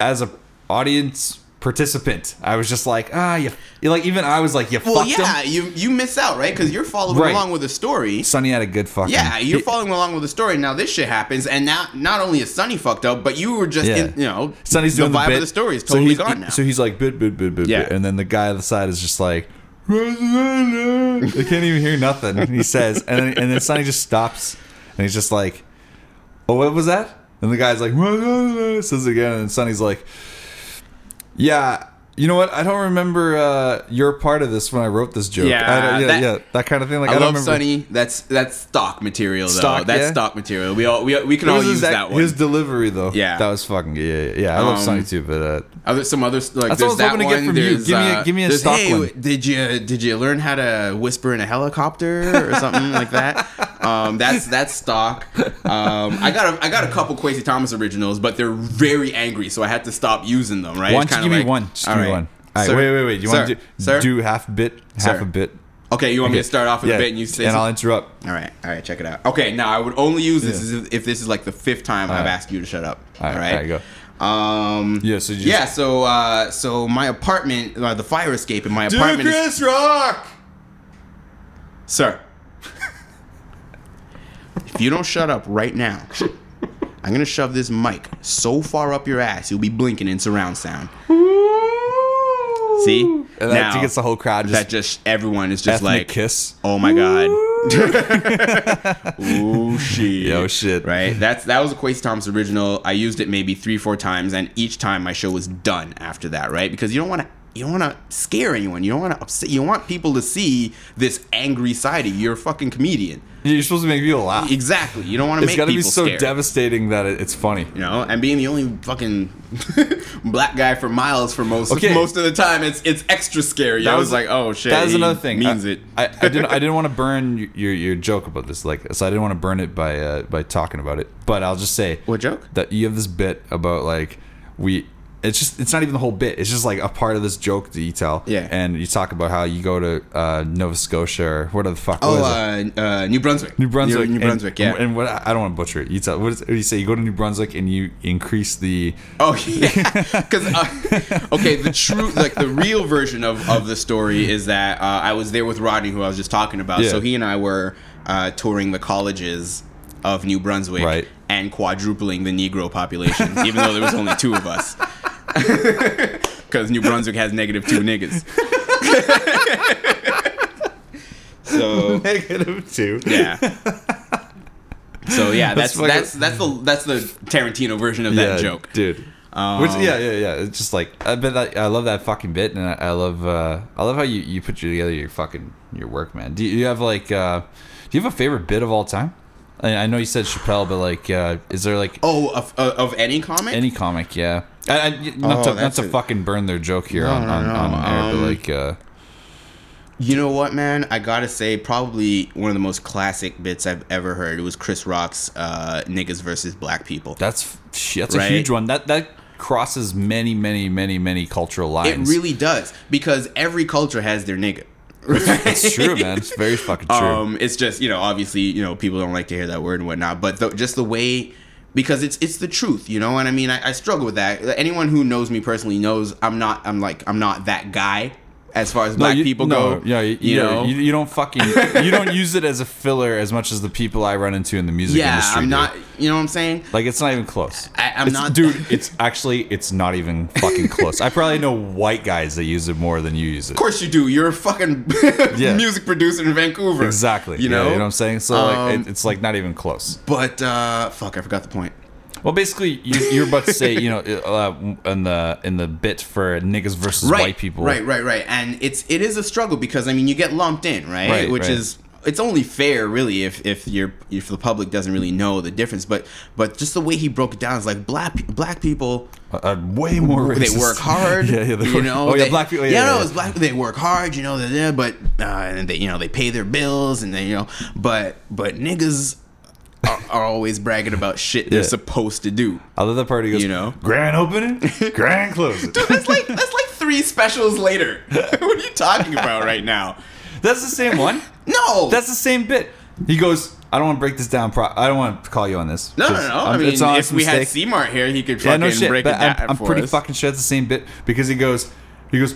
as a audience participant. I was just like, ah, you, like even I was like, you Well, fucked yeah, him. you you miss out, right? Because you're following Right. along with the story. Sonny had a good fucking. Yeah, you're following along with the story. Now this shit happens, and now not only is Sonny fucked up, but you were just, Yeah. in, you know, Sonny's the doing vibe the bit. of the story is So totally he's- gone now. So he's like bit bit bit bit Yeah. bit, and then the guy on the side is just like. They can't even hear nothing. He says, and then, and then Sonny just stops, and he's just like, "Oh, what was that?" And the guy's like, says it again, and Sonny's like, "Yeah, you know what? I don't remember uh, your part of this when I wrote this joke. Yeah, I don't- yeah, that- yeah, that kind of thing. Like I, I, don't love remember. Sonny. That's that's stock material though. Stock, that's yeah? stock material. We all we, we can all use that one. His delivery though, Yeah. that was fucking yeah, yeah. I love Um, Sonny too, but uh, Other some other like That's what I was that hoping to get one. from you. Give me a- uh, give me a there's, stock hey, one." Did you did you learn how to whisper in a helicopter or something like that? Um, that's that's stock. Um, I got a, I got a couple Kwasi Thomas originals, but they're very angry, so I had to stop using them. Right? why don't you give me like- one? Just all give me right. one. All right, Sir? wait, wait, wait. You want to do, Sir? do half a bit, half Sir. a bit? Okay, you want me to start off with Yeah, a bit and you say and some- I'll interrupt. All right, all right, check it out. Okay, now I would only use this Yeah. if, if this is like the fifth time I've right. asked you to shut up. All right, all right, all right, go. Um, Yeah, so just- yeah, so uh, so my apartment, uh, the fire escape in my apartment, is, Rock. sir. if you don't shut up right now, I'm gonna shove this mic so far up your ass you'll be blinking in surround sound. See, And that gets the whole crowd just that just everyone is just ethnic like, kiss. oh my god. Ooh shit. Yo, shit. Right? That's that was a Kwasi Thomas original. I used it maybe three, four times, and each time my show was done after that, right? Because you don't want to you don't want to scare anyone. You don't want to upset. You want people to see this angry side of you. You're a fucking comedian. You're supposed to make people laugh. Exactly. You don't want to It's make got to people be so scared. devastating that it, it's funny. you know, and being the only fucking black guy for miles for most Okay. most of the time, it's it's extra scary. I was, like, oh shit. That is he another thing. Means I, it. I, I didn't. I didn't want to burn your, your your joke about this. Like, so I didn't want to burn it by uh, by talking about it. But I'll just say What joke? that you have this bit about like we. It's just. It's not even the whole bit. It's just like a part of this joke that you tell. Yeah. And you talk about how you go to uh, Nova Scotia or what the fuck. Oh, what is it? uh, uh, New Brunswick. New Brunswick. New, and- Brunswick. yeah. And, what I don't want to butcher it. You tell. What, is, what do you say? You go to New Brunswick and you increase the. Oh yeah, because uh, okay, the true like the real version of of the story is that uh, I was there with Rodney, who I was just talking about. Yeah. So he and I were uh, touring the colleges of New Brunswick Right. and quadrupling the Negro population, even though there was only two of us. Because New Brunswick has negative two niggas. so Negative two. yeah. So yeah, that's That's that's that's the that's the Tarantino version of that joke. dude. Um, Which yeah yeah yeah. It's just like I bet that, I love that fucking bit, and I, I love uh, I love how you you put together your fucking your work, man. Do you, you have like uh, do you have a favorite bit of all time? I, I know you said Chappelle, but like, uh, is there like Oh, of of any comic? any comic? Yeah. I, I, not Oh, to not that's to a- fucking burn their joke here No, on, no, on, no, on air, but um, like uh, You know what, man? I gotta say, probably one of the most classic bits I've ever heard. It was Chris Rock's uh, "Niggas versus Black People." that's that's a huge one. That that crosses many many many many cultural lines. It really does because every culture has their nigga. it's true, man. It's very fucking true. Um, it's just you know, obviously, you know, people don't like to hear that word and whatnot, but the, just the way because it's it's the truth, you know. And I mean, I, I struggle with that. Anyone who knows me personally knows I'm not. I'm like I'm not that guy as far as black you- people no, go. Yeah, you, you know. you, you don't fucking you don't use it as a filler as much as the people I run into in the music yeah, industry. I'm do. not. You know what I'm saying? Like it's not even close. I- I'm It's- not- dude. It's actually it's not even fucking close. I probably know white guys that use it more than you use it. Of course you do. You're a fucking Yeah. music producer in Vancouver. Exactly. You Yeah, know. you know what I'm saying? So like Um, it, it's like not even close. But uh, fuck, I forgot the point. Well, basically, you, you're about to say, you know, uh, in the in the bit for niggas versus Right, white people, Right, right, right. And it's it is a struggle because I mean you get lumped in, right? Right, Which right. is it's only fair, really, if if you're if the public doesn't really know the difference. But but just the way he broke it down is like black black people. Uh, way more. They work hard, yeah, yeah. You work- know. Oh yeah, they- black people. Yeah, yeah, yeah, no, it's black. They work hard, you know. But uh, and they, you know, they pay their bills, and they, you know, but but niggas are, are always bragging about shit they're Yeah. supposed to do. I love that part. He goes, You know? grand opening, grand closing. Dude, That's like that's like three specials later. what are you talking about right now? That's the same one. No, That's the same bit. He goes, I don't want to break this down. Pro- I don't want to call you on this. No, no, no. I'm- I mean, it's an if honest we had mistake. C Mart here, he could fucking break but it down I'm, I'm for pretty us. fucking sure it's the same bit because he goes, he goes.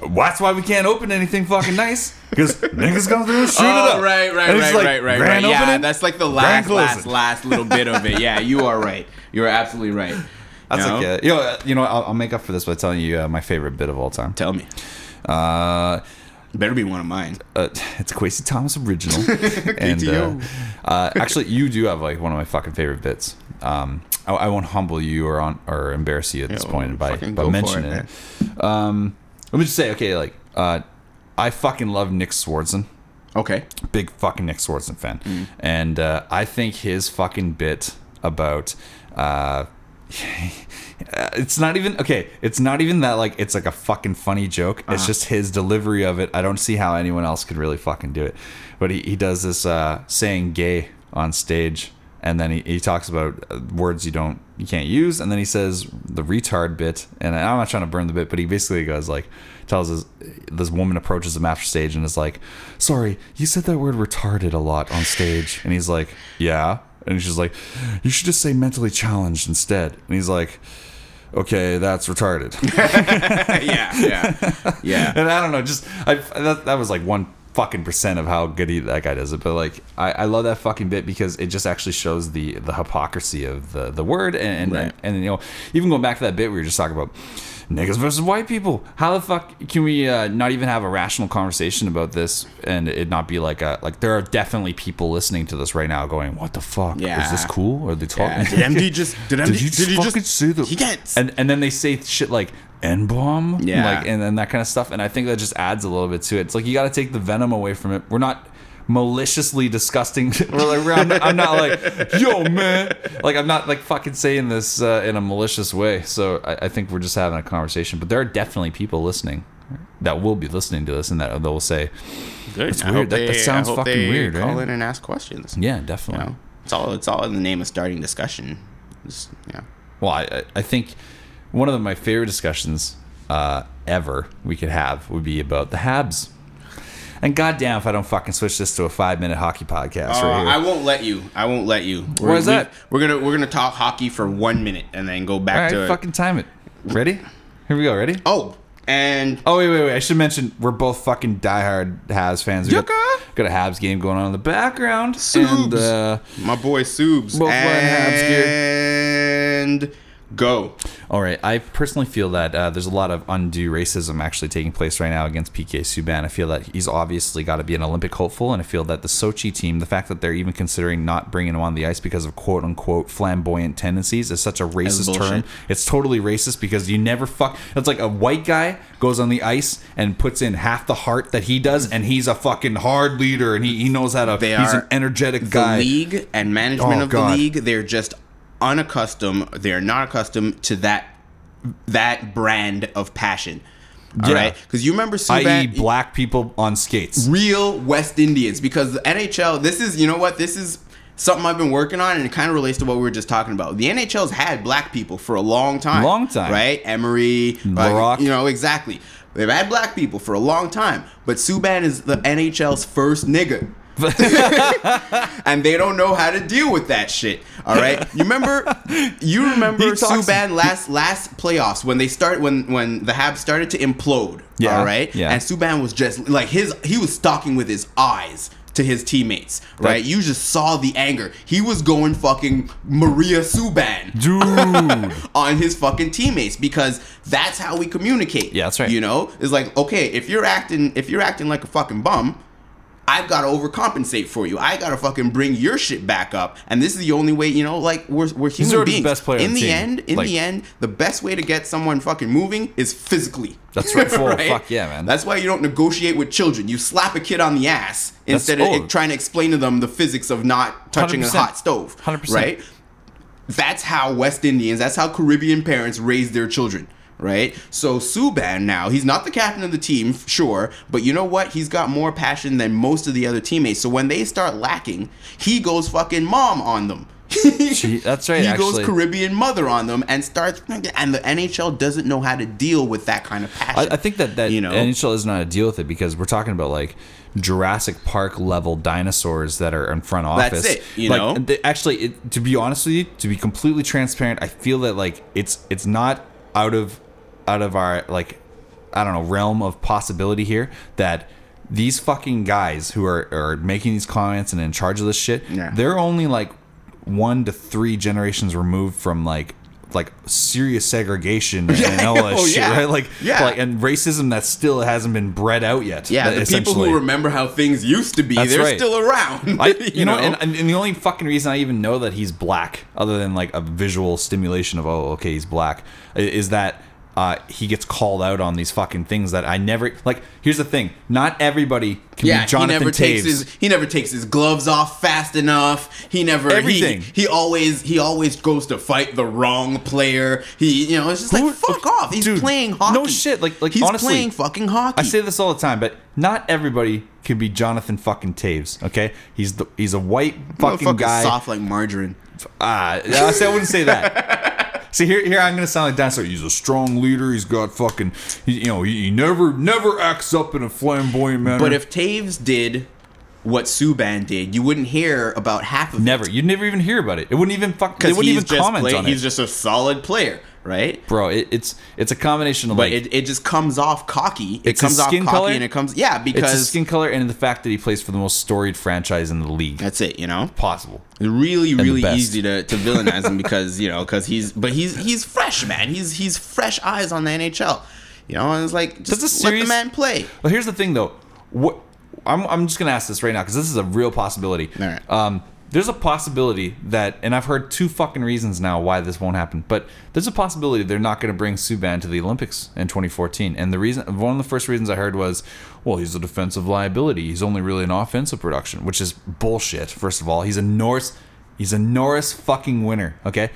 "Well, That's why we can't open anything fucking nice because niggas come through and shoot it Oh, up. right, right, right, like, right, right, right. Yeah, opening, that's like the last, last, last little bit of it. Yeah, you are right. You are absolutely right. That's You know? you know, uh, you know. I'll, I'll make up for this by telling you uh, my favorite bit of all time. Tell me. Uh, Better be one of mine. uh, it's Kwasi Thomas original, and uh, uh, actually, you do have like one of my fucking favorite bits. Um, I, I won't humble you or on or embarrass you at this Yeah, point by by mentioning it, it. Um, let me just say, okay, like uh, I fucking love Nick Swardson. Okay. big fucking Nick Swardson fan, Mm. and uh, I think his fucking bit about uh, it's not even okay. It's not even that like it's like a fucking funny joke. It's Uh-huh. just his delivery of it. I don't see how anyone else could really fucking do it. But he, he does this uh, saying gay on stage, and then he, he talks about uh, words you don't you can't use, and then he says the retard bit. And I'm not trying to burn the bit, but he basically goes like tells us this woman approaches him after stage and is like, "Sorry, you said that word retarded a lot on stage," and he's like, "Yeah." And she's like, "You should just say mentally challenged instead." And he's like, "Okay, that's retarded." yeah, yeah, yeah. and I don't know, just I that, that was like one fucking percent of how good he, that guy does it. But like, I, I love that fucking bit because it just actually shows the the hypocrisy of the the word and and, Right. and, you know even going back to that bit we were just talking about. Niggas versus white people. How the fuck can we uh, not even have a rational conversation about this and it not be like a like there are definitely people listening to this right now going, "What the fuck? Yeah. Is this cool? Are they talking?" Yeah. Did MD just? Did MD? Did you just did he fucking just? say the? He gets. And and then they say shit like N bomb, Yeah. like and then that kind of stuff. And I think that just adds a little bit to it. It's like you got to take the venom away from it. We're not maliciously disgusting. We're like, we're, I'm, not, I'm not like, yo man, like I'm not like fucking saying this uh, in a malicious way. So I, I think we're just having a conversation. But there are definitely people listening that will be listening to this and that they'll say, Good. It's weird. hope That- that sounds I hope fucking they weird, Call right? in and ask questions. yeah, You definitely. know, it's all. It's all in the name of starting discussion. Just, yeah. Well, I, I- I think one of my favorite discussions uh, ever we could have would be about the Habs. And goddamn if I don't fucking switch this to a five minute hockey podcast Uh, right here. I won't let you. I won't let you. Why is we- that? We're gonna we're gonna talk hockey for one minute and then go back right, to. fucking time it. Ready? Here we go. Ready? oh, and Oh wait, wait, wait! I should mention we're both fucking diehard Habs fans. We got, Yucca. got a Habs game going on in the background, Subs. and uh, my boy Subs. Both wearing Habs gear. and go. All right. I personally feel that uh, there's a lot of undue racism actually taking place right now against PK Subban. I feel that he's obviously got to be an Olympic hopeful, and I feel that the Sochi team, the fact that they're even considering not bringing him on the ice because of quote unquote flamboyant tendencies, is such a racist term. It's totally racist because you never fuck. It's like a white guy goes on the ice and puts in half the heart that he does, and he's a fucking hard leader, and he, he knows how to. They he's are an energetic The guy. league and management Oh, of God. the league, they're just unaccustomed. They're not accustomed to that that brand of passion. All Yeah. right, because you remember I.e., Subban, black people on skates. real West Indians because the NHL this is you know what this is something I've been working on and it kind of relates to what we were just talking about. The NHL's had black people for a long time. Long time. Right? Emery, uh, like, you know, exactly. They've had black people for a long time, but Subban is the NHL's first nigga. and they don't know how to deal with that shit. All right, you remember? You remember Subban last last playoffs when they start when when the Habs started to implode. Yeah, all right, yeah. and Subban was just like his he was stalking with his eyes to his teammates. Right, you just saw the anger. He was going fucking Maria Subban Dude. on his fucking teammates because that's how we communicate. Yeah, that's right. You know, it's like okay, if you're acting if you're acting like a fucking bum, I've got to overcompensate for you. I got to fucking bring your shit back up, and this is the only way. You know, like we're we're human the beings. best player in the the team. end, in Like- the end, the best way to get someone fucking moving is physically. That's right. Full fuck yeah, man. That's why you don't negotiate with children. You slap a kid on the ass instead of trying to explain to them the physics of not touching a 100%. hot stove. 100%. Right? that's how West Indians, that's how Caribbean parents raise their children, right? So Subban now, he's not the captain of the team, sure, but you know what? He's got more passion than most of the other teammates. So when they start lacking, he goes fucking mom on them. Gee, that's right, He actually. goes Caribbean mother on them and starts, and the NHL doesn't know how to deal with that kind of passion. I, I think that that You know? NHL is not how to deal with it because we're talking about like Jurassic Park level dinosaurs that are in front office. That's it, you like, know? they- actually, it, to be honest with you, to be completely transparent, I feel that like it's it's not out of out of our like I don't know realm of possibility here that these fucking guys who are are making these comments and in charge of this shit, Yeah. they're only like one to three generations removed from like like serious segregation and all that Oh, shit, yeah. right? Like, Yeah. like and racism that still hasn't been bred out yet. Yeah, the people who remember how things used to be, That's they're right. still around. I, you, know, And, and the only fucking reason I even know that he's black, other than like a visual stimulation of oh, okay, he's black, is that uh, he gets called out on these fucking things that I never like. Here's the thing: not everybody can yeah, be Jonathan he never Toews. takes his he never takes his gloves off fast enough. He never Everything. He, he always he always goes to fight the wrong player. He you know it's just Who- like fuck off. He's Dude, playing hockey. no shit, like- like, he's honestly, playing fucking hockey. I say this all the time, but not everybody can be Jonathan fucking Toews. Okay, he's the he's a white fucking guy. soft like margarine. Ah, I say I wouldn't say that. See here, here I'm gonna sound like dinosaur. He's a strong leader. He's got fucking, he, you know, he, he never, never acts up in a flamboyant manner. But if Toews did what Subban did, you wouldn't hear about half of never, it. you'd never even hear about it. It wouldn't even fuck. They wouldn't even comment play, on he's it, just a solid player, right? bro. It, it's it's a combination of But like it, it just comes off cocky. It It's comes off cocky color? and it comes yeah it's because skin color and the fact that he plays for the most storied franchise in the league that's it. You know, possible. it's really really easy to, to villainize him because you know because he's but he's he's fresh man. He's he's fresh eyes on the NHL. You know, and it's like just That's a let the man play. Well, here's the thing, though. What I'm, I'm just gonna ask this right now because this is a real possibility. All right. Um, there's a possibility that, and I've heard two fucking reasons now why this won't happen. But there's a possibility they're not going to bring Subban to the Olympics in 2014. And the reason, one of the first reasons I heard was, well, he's a defensive liability. He's only really an offensive production, which is bullshit. First of all, he's a Norris, he's a Norris fucking winner. Okay.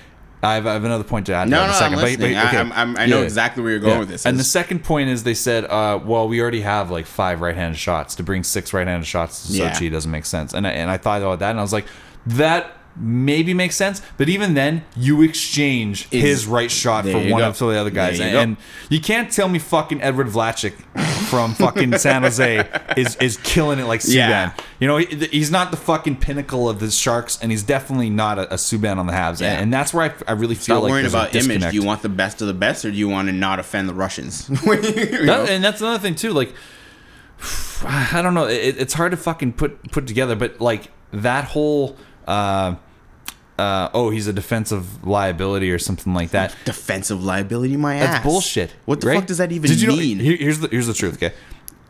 I have, I have another point to add. No, in no, a second. I'm but- listening. but- I- I'm- I'm- I know Yeah. exactly where you're going with this. And the second point is they said, uh, well, we already have like five right-handed shots. To bring six right-handed shots to Yeah. Sochi doesn't make sense. And I, and I thought about that, and I was like, that maybe makes sense. But even then, you exchange Is- his right shot there for you one go. of some of the other guys, There and, you go. and you can't tell me fucking Edward Vlasic from fucking San Jose is is killing it like Subban. Yeah. You know, he, he's not the fucking pinnacle of the Sharks, and he's definitely not a, a Subban on the Habs. Yeah. And, and that's where I, I really feel Not like worrying there's a about image. disconnect. Do you want the best of the best, or do you want to not offend the Russians? You That- and that's another thing too. Like, I don't know. It, it's hard to fucking put put together, but like that whole. Uh, uh, oh, he's a defensive liability or something like that. Defensive liability, my That's ass. bullshit. What the right? fuck does that even Did you know- mean? here- here's the here's the truth. Okay,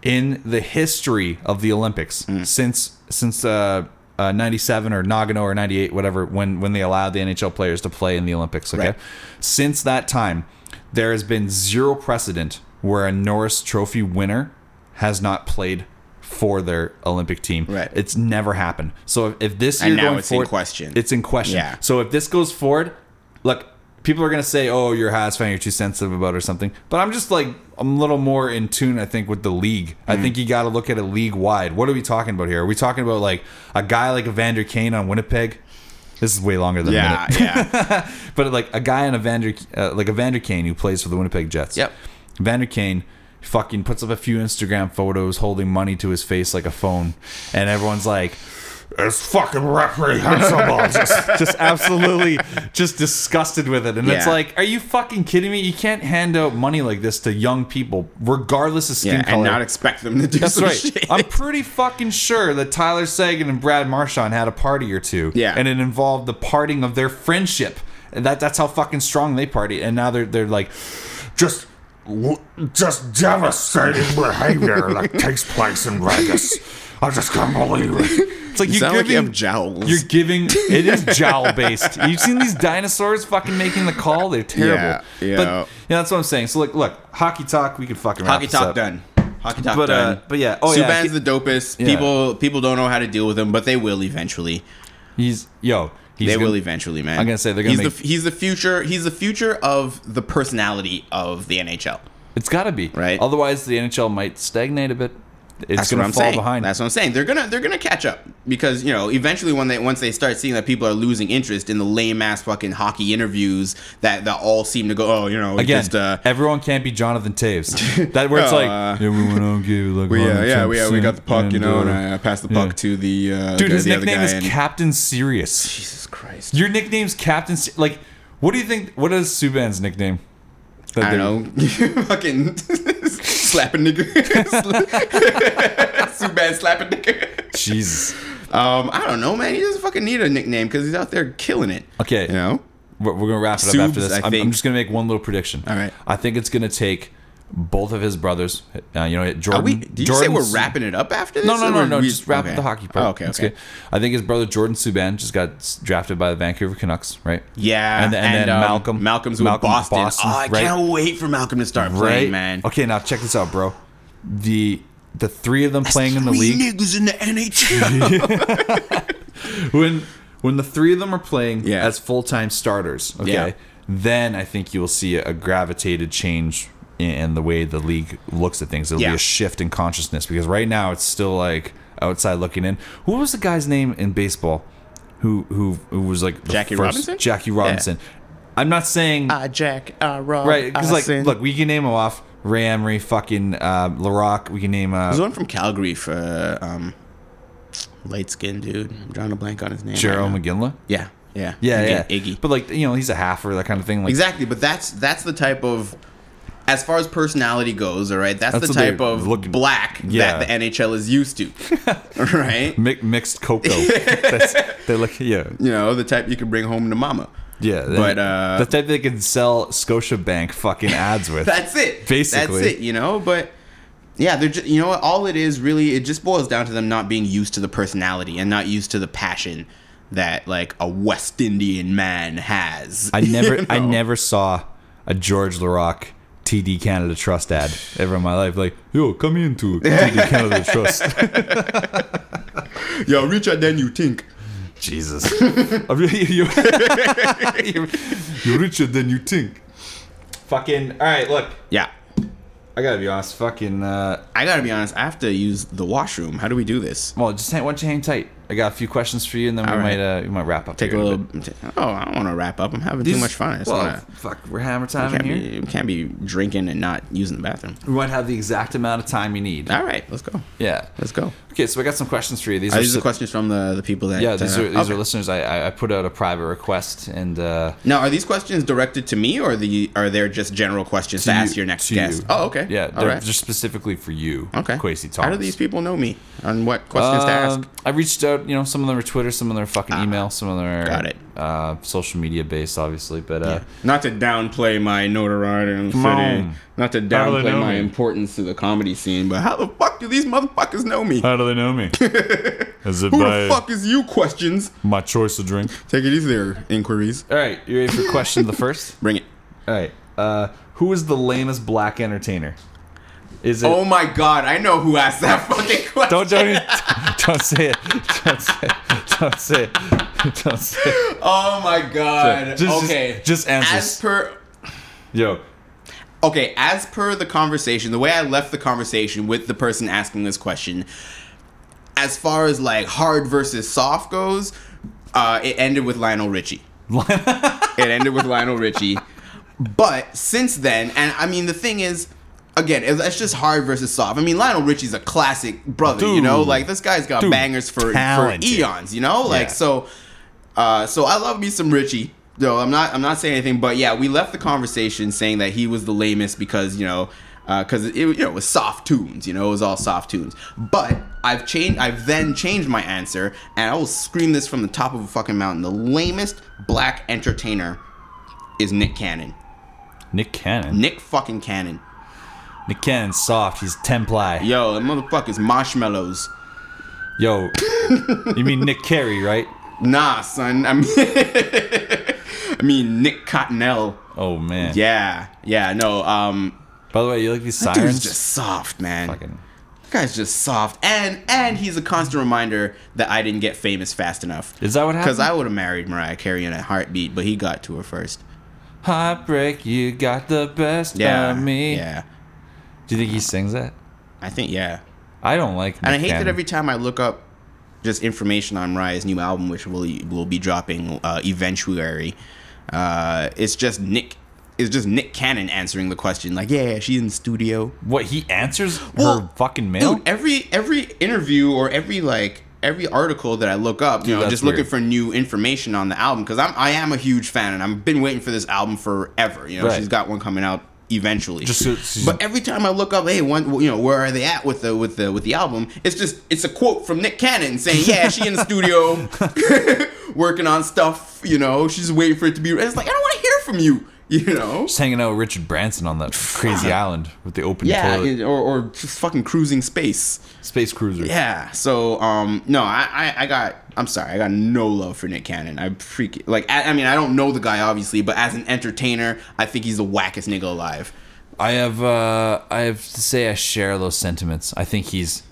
in the history of the Olympics, Mm. since since uh, uh, '97 or Nagano or '98, whatever, when when they allowed the NHL players to play in the Olympics. Okay, Right. since that time, there has been zero precedent where a Norris Trophy winner has not played for their Olympic team. Right. It's never happened. So if, if this And year now going it's in forward, question. It's in question. Yeah. So if this goes forward, look, people are gonna say, "Oh, you're a Habs fan, you're too sensitive about it or something." But I'm just like, I'm a little more in tune, I think, with the league. I Mm-hmm. think you got to look at it league wide. What are we talking about here? Are we talking about like a guy like Evander Kane on Winnipeg? This is way longer than a yeah, minute. yeah. But like a guy in Evander, uh, like Evander Kane who plays for the Winnipeg Jets. Yep. Evander Kane fucking puts up a few Instagram photos holding money to his face like a phone, and everyone's like, "It's fucking reprehensible." just, just absolutely, just disgusted with it. And it's like, are you fucking kidding me? You can't hand out money like this to young people, regardless of skin yeah, color. and not expect them to do That's some right. shit. I'm pretty fucking sure that Tyler Seguin and Brad Marchand had a party or two. Yeah. And it involved the parting of their friendship. That that's how fucking strong they party. And now they're they're like just just devastating behavior that takes place in Vegas. I just can't believe it. It's like you you're sound like you giving have jowls. you're giving it is jowl based. You've seen these dinosaurs fucking making the call. They're terrible. Yeah, yeah. But yeah, that's what I'm saying. So look, look, hockey talk. We can fucking wrap Hockey this talk up. done. Hockey talk But uh, done. but yeah. Oh yeah. Subban's the dopest. Yeah. People people don't know how to deal with him, but they will eventually. He's yo. He's they gonna- will eventually, man. I'm gonna say they're gonna he's make- the he's the future. He's the future of the personality of the NHL. It's got to be Right. Otherwise, the NHL might stagnate a bit. It's That's going what to I'm fall saying. behind. That's what I'm saying. They're gonna they're gonna catch up because you know eventually when they once they start seeing that people are losing interest in the lame ass fucking hockey interviews that that all seem to go oh you know Again, just, uh, everyone can't be Jonathan Toews. That where it's Oh, like uh, everyone don't give like we, uh, yeah, we, uh, we got the puck, you know, and uh, I passed the yeah. puck to the uh, Dude, the, his the nickname is and- Captain Serious. Jesus Christ. Your nickname's Captain. Like, what do you think? What is Subban's nickname? I don't know. fucking slap a nigga. Subban slap a nigga. Jesus. Um, I don't know, man. He doesn't fucking need a nickname because he's out there killing it. Okay. You know? We're, we're gonna wrap it up after this. I'm, I'm just gonna make one little prediction. All right. I think it's gonna take both of his brothers. Uh, you know, Jordan. Are we, did you say we're wrapping it up after this? No, no, no, no. we- Just wrap okay. up the hockey part. Oh, okay, That's okay. good. I think his brother Jordan Subban just got drafted by the Vancouver Canucks, right? Yeah, And then- and then um, Malcolm- Malcolm's with Malcolm Boston. Boston, Oh, I right? can't wait for Malcolm to start Right. playing, man. Okay, now check this out, bro. The the three of them playing in the league niggas in the NHL. when when the three of them are playing Yeah. as full time starters, okay, Yeah. then I think you will see a gravitated change in the way the league looks at things. It'll Yeah. be a shift in consciousness because right now it's still like outside looking in. Who was the guy's name in baseball? Who who who was like Jackie Robinson? Jackie Robinson. I'm not saying uh, Jack, uh, Rob, right because like look, we can name him off. Ray Emery, fucking uh, Laraque. We can name uh, There's one from Calgary for um, light skinned dude. I'm drawing a blank on his name. Gerald right. McGinley. Yeah, yeah, Yeah, Iggy, yeah. Iggy. But like you know, he's a halfer, that kind of thing. Like Exactly, but that's that's the type of as far as personality goes, all right. That's, That's the type of looking- black Yeah. that the NHL is used to, right? mi- mixed cocoa. They look yeah. You know, the type you can bring home to mama. Yeah, But, uh, the type they can sell Scotiabank fucking ads with. That's it. Basically. that's it. You know, but yeah, they're just you know what? All it is really, it just boils down to them not being used to the personality and not used to the passion that like a West Indian man has. I never, you I never saw a George Laraque TD Canada Trust ad ever in my life. Like, yo, come into TD Canada Trust. Yo, richer than you think. Jesus, you're, you're richer than you think. Fucking all right. Look, Yeah. I gotta be honest. Fucking. uh I gotta be honest. I have to use the washroom. How do we do this? Well, just hang, why don't you hang tight? I got a few questions for you, and then we All right. might uh, we might wrap up. Take a little. bit. Oh, I don't want to wrap up. I'm having These- too much fun. I just well, wanna, fuck, we're hammer time in here. be, we can't be drinking and not using the bathroom. We might have the exact amount of time you need. All right, let's go. Yeah. Let's go. Okay, so I got some questions for you. These Are are, these questions from the, the people that? yeah, these uh, are these okay. are listeners. I, I put out a private request and uh, Now, are these questions directed to me, or the are they just general questions to, you- ask your next to guest? you. Oh, okay. Yeah, they're right. just specifically for you. Okay. Kwasi Thomas. How do these people know me? and what questions to ask? Um, I reached out. You know, some of them are Twitter, some of them are fucking email, some of them are Ah, got it. Uh, social media based, obviously. But uh, Not to downplay my notoriety in the Come city. on. Not to How do they downplay my me? importance to the comedy scene, but how the fuck do these motherfuckers know me? how do they know me? Is it Who the fuck is you? Questions. my choice of drink? Take it easy there, inquiries. All right, you ready for question the first? Bring it. All right. Uh, who is the lamest black entertainer? Is it? Oh my god, I know who asked that fucking question. don't don't don't say it. Don't say it. Don't say it. Don't say it. Oh my god. Just- just- okay. just answer. As per Yo, Okay, as per the conversation, the way I left the conversation with the person asking this question, as far as like hard versus soft goes, uh, it ended with Lionel Richie. it ended with Lionel Richie. But since then, and I mean, the thing is, again, it's just hard versus soft. I mean, Lionel Richie's a classic brother, you know? Like, this guy's got Dude, bangers for, for eons, you know? Like, Yeah. so, uh, so I love me some Richie. Though I'm not. I'm not saying anything, but yeah, we left the conversation saying that he was the lamest because you know, because it you know it was soft tunes. You know, it was all soft tunes. But I've changed. I've then changed my answer, and I will scream this from the top of a fucking mountain: the lamest black entertainer is Nick Cannon. Nick Cannon. Nick fucking Cannon. Nick Cannon's soft. He's ten ply. Yo, that motherfucker's marshmallows. Yo, you mean Nick Carey, right? Nah, son. I mean, I mean Nick Cottonelle. Oh man. Yeah, yeah. No. Um, By the way, you like these that sirens? dude's just soft, man. Fucking. guy's just soft and and he's a constant reminder that i didn't get famous fast enough Is that what happened? because i would have married mariah carey in a heartbeat but he got to her first Heartbreak, you got the best yeah of me. yeah Do you think he sings that? i think yeah I don't like. It. And I Nick hate that every time I look up just information on Mariah's new album, which will will be dropping uh, eventually, uh, it's just Nick. It's just Nick Cannon answering the question, like, "Yeah, she's in the studio." what he answers Well, her fucking mail. Dude, every every interview or every like every article that I look up, you Dude, know, just looking for new information on the album because I'm I am a huge fan and I've been waiting for this album forever. You know, Right. she's got one coming out eventually. Just so- but every time I look up, hey, one, you know, where are they at with the with the with the album? It's just it's a quote from Nick Cannon saying, "Yeah, she in the studio working on stuff. You know, she's waiting for it to be." It's like I don't want to hear from you. You know. Just hanging out with Richard Branson on that crazy island with the open Yeah, toilet. or, or just fucking cruising space. Space cruiser. Yeah. So um no, I, I I got I'm sorry, I got no love for Nick Cannon. I freak like I, I mean I don't know the guy obviously, but as an entertainer, I think he's the wackest nigga alive. I have uh, I have to say I share those sentiments. I think he's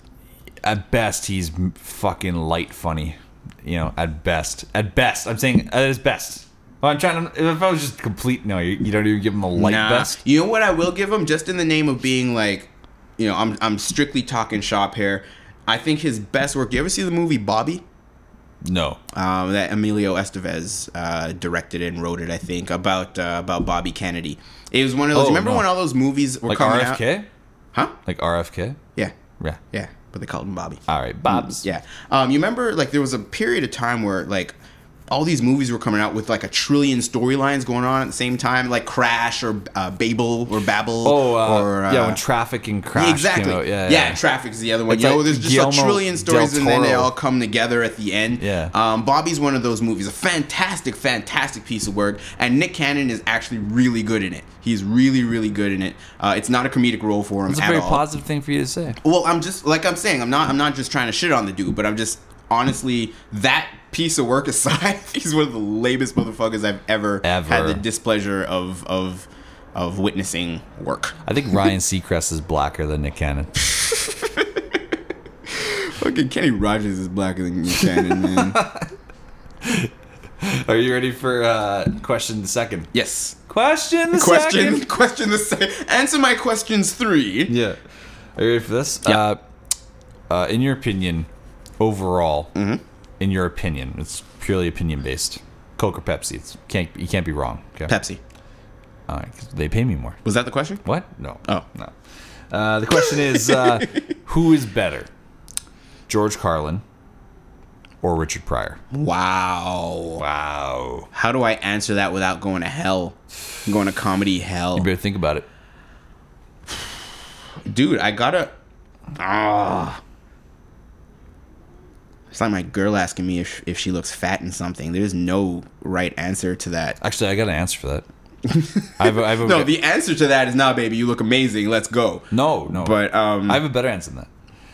at best he's fucking light funny. You know, at best, at best, I'm saying at his best. Well, I'm trying to. If I was just complete, no, you, you don't even give him a light Nah. best. You know what I will give him just in the name of being like, you know, I'm I'm strictly talking shop here. I think his best work. You ever see the movie Bobby? No, Um, that Emilio Estevez uh, directed and wrote it. I think about uh, about Bobby Kennedy. It was one of those. Oh, remember no. when all those movies were like coming out? RFK, Huh? like RFK. Yeah, Yeah. yeah. But they called him Bobby. All right, Bob's. Yeah. Um, you remember like there was a period of time where like all these movies were coming out with like a trillion storylines going on at the same time, like Crash or uh, Babel or Babel. Oh, uh, or, uh, yeah, when Traffic and Crash yeah, exactly. Yeah, yeah, yeah. Traffic's the other one. It's you know, there's just Guillermo a trillion stories, and then they all come together at the end. Yeah. Um, Bobby's one of those movies. A fantastic, fantastic piece of work, and Nick Cannon is actually really good in it. He's really, really good in it. Uh, it's not a comedic role for him It's a very all. positive thing for you to say. Well, I'm just like I'm saying. I'm not. I'm not just trying to shit on the dude, but I'm just honestly that piece of work aside, he's one of the lamest motherfuckers I've ever, Ever. had the displeasure of of of witnessing work. I think Ryan Seacrest is blacker than Nick Cannon. Fucking Kenny Rogers is blacker than Nick Cannon, man. Are you ready for uh, question the second? yes. Question the Question. second. Question the same. Answer my questions three. Yeah. Are you ready for this? Yeah. Uh, uh, in your opinion, overall, Mm-hmm. in your opinion, it's purely opinion based. Coke or Pepsi? It's, can't you can't be wrong. Okay. Pepsi. All right, 'cause they pay me more. Was that the question? What? No. Oh. no. Uh, the question is, uh, who is better, George Carlin or Richard Pryor? Wow. Wow. How do I answer that without going to hell? Going to comedy hell. You better think about it. dude i gotta ah it's like my girl asking me if, if she looks fat in something there's no right answer to that Actually, I got an answer for that. I have a, I have a, no the answer to that is not baby you look amazing let's go no, no. but um I have a better answer than that.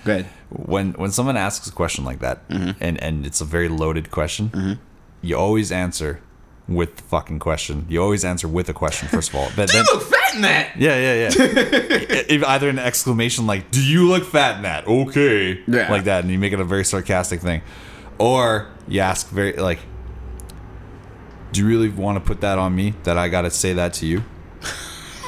good when when someone asks a question like that Mm-hmm. and and it's a very loaded question you always answer with the fucking question. You always answer with a question first of all. But you then look fat in that? Yeah yeah yeah. If either an exclamation like do you look fat in that? Okay. Yeah. like that and you make it a very sarcastic thing. Or you ask very like do you really want to put that on me that i gotta say that to you?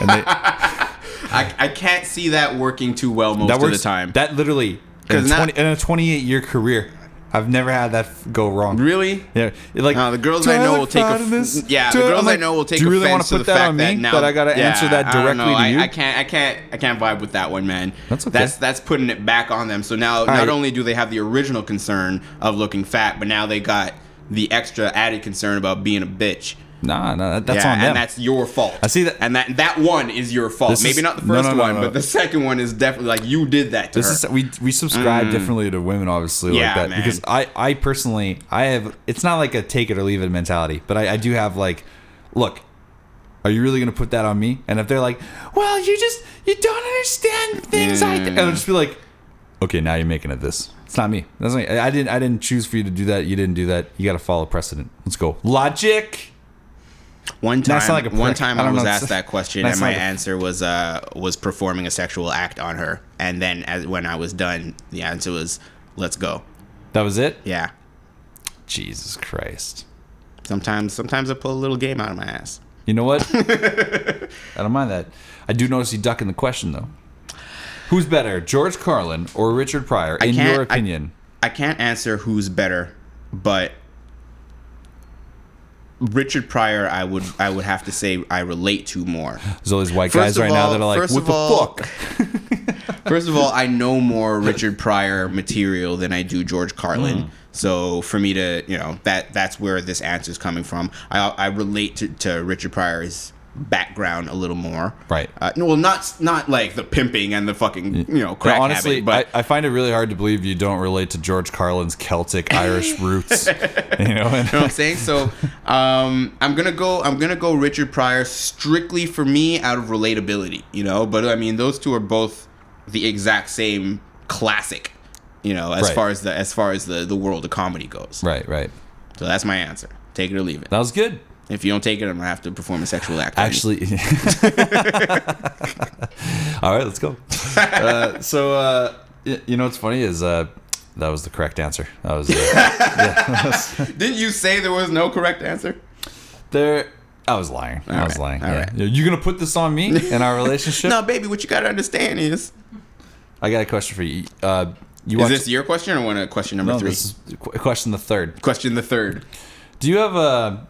And they, I, I can't see that working too well most that of the time. that literally in a, 'Cause now- 20, in a 28 year career i've never had that f- go wrong really Yeah, like No, the girls I know will take fat a in this? yeah. Do The I-" girls I'm I like, know will take Do you really want to put the that fact on me? that now I got to Yeah, answer that I directly know. to I, you. I can't. I can't. I can't vibe with that one, man. That's okay. That's that's putting it back on them. So now, not right. only do they have the original concern of looking fat, but now they got the extra added concern about being a bitch. Nah, nah, that's yeah, on them. and that's your fault. I see that- and that that one is your fault. This Maybe is- not the first no, no, one, no. but the second one is definitely like you did that to this her. is we we subscribe mm. differently to women, obviously, Yeah, like that man. because I I personally I have it's not like a take it or leave it mentality, but I, I do have like, look. Are you really gonna put that on me? And if they're like, "Well, you just you don't understand things," I and I'll just be like, "Okay, now you're making it this. It's not me. That's not, I didn't. I didn't choose for you to do that. You didn't do that. You got to follow precedent. Let's go. Logic. One time, like a one time I I, was know. asked that question, and my like answer was uh was performing a sexual act on her, and then as when I was done, the answer was "Let's go." That was it. Yeah. Jesus Christ. Sometimes, sometimes I pull a little game out of my ass. You know what? I don't mind that. I do notice you ducking the question though. Who's better, George Carlin or Richard Pryor, in your I- opinion? I can't answer who's better, but Richard Pryor, I would I would have to say I relate to more. There's all these white First guys of right now that are like, first what the all- fuck? First of all, I know more Richard Pryor material than I do George Carlin. Hmm. So for me to, you know, that that's where this answer is coming from. I I relate to, to Richard Pryor's background a little more. Right. Uh, well, not not like the pimping and the fucking you know Now, crack honestly, habit, but I, I find it really hard to believe you don't relate to George Carlin's Celtic Irish roots. you know, and, You know what I'm saying? So um, I'm gonna go. I'm gonna go Richard Pryor strictly for me out of relatability. You know, but I mean those two are both the exact same classic. You know, as Right. far as the as far as the the world of comedy goes. right, right. So that's my answer. Take it or leave it. That was good. If you don't take it, I'm gonna have to perform a sexual act. Actually, all right, let's go. Uh, so, uh, you know what's funny is uh, that was the correct answer. That was uh, didn't you say there was no correct answer? there. I was lying. I was right, lying. all yeah. right. You gonna put this on me in our relationship? No, baby. What you gotta understand is. I got a question for you. Uh, you Is watched, this your question or one of question number no, three? this is qu- question the third. question the third. Do you have a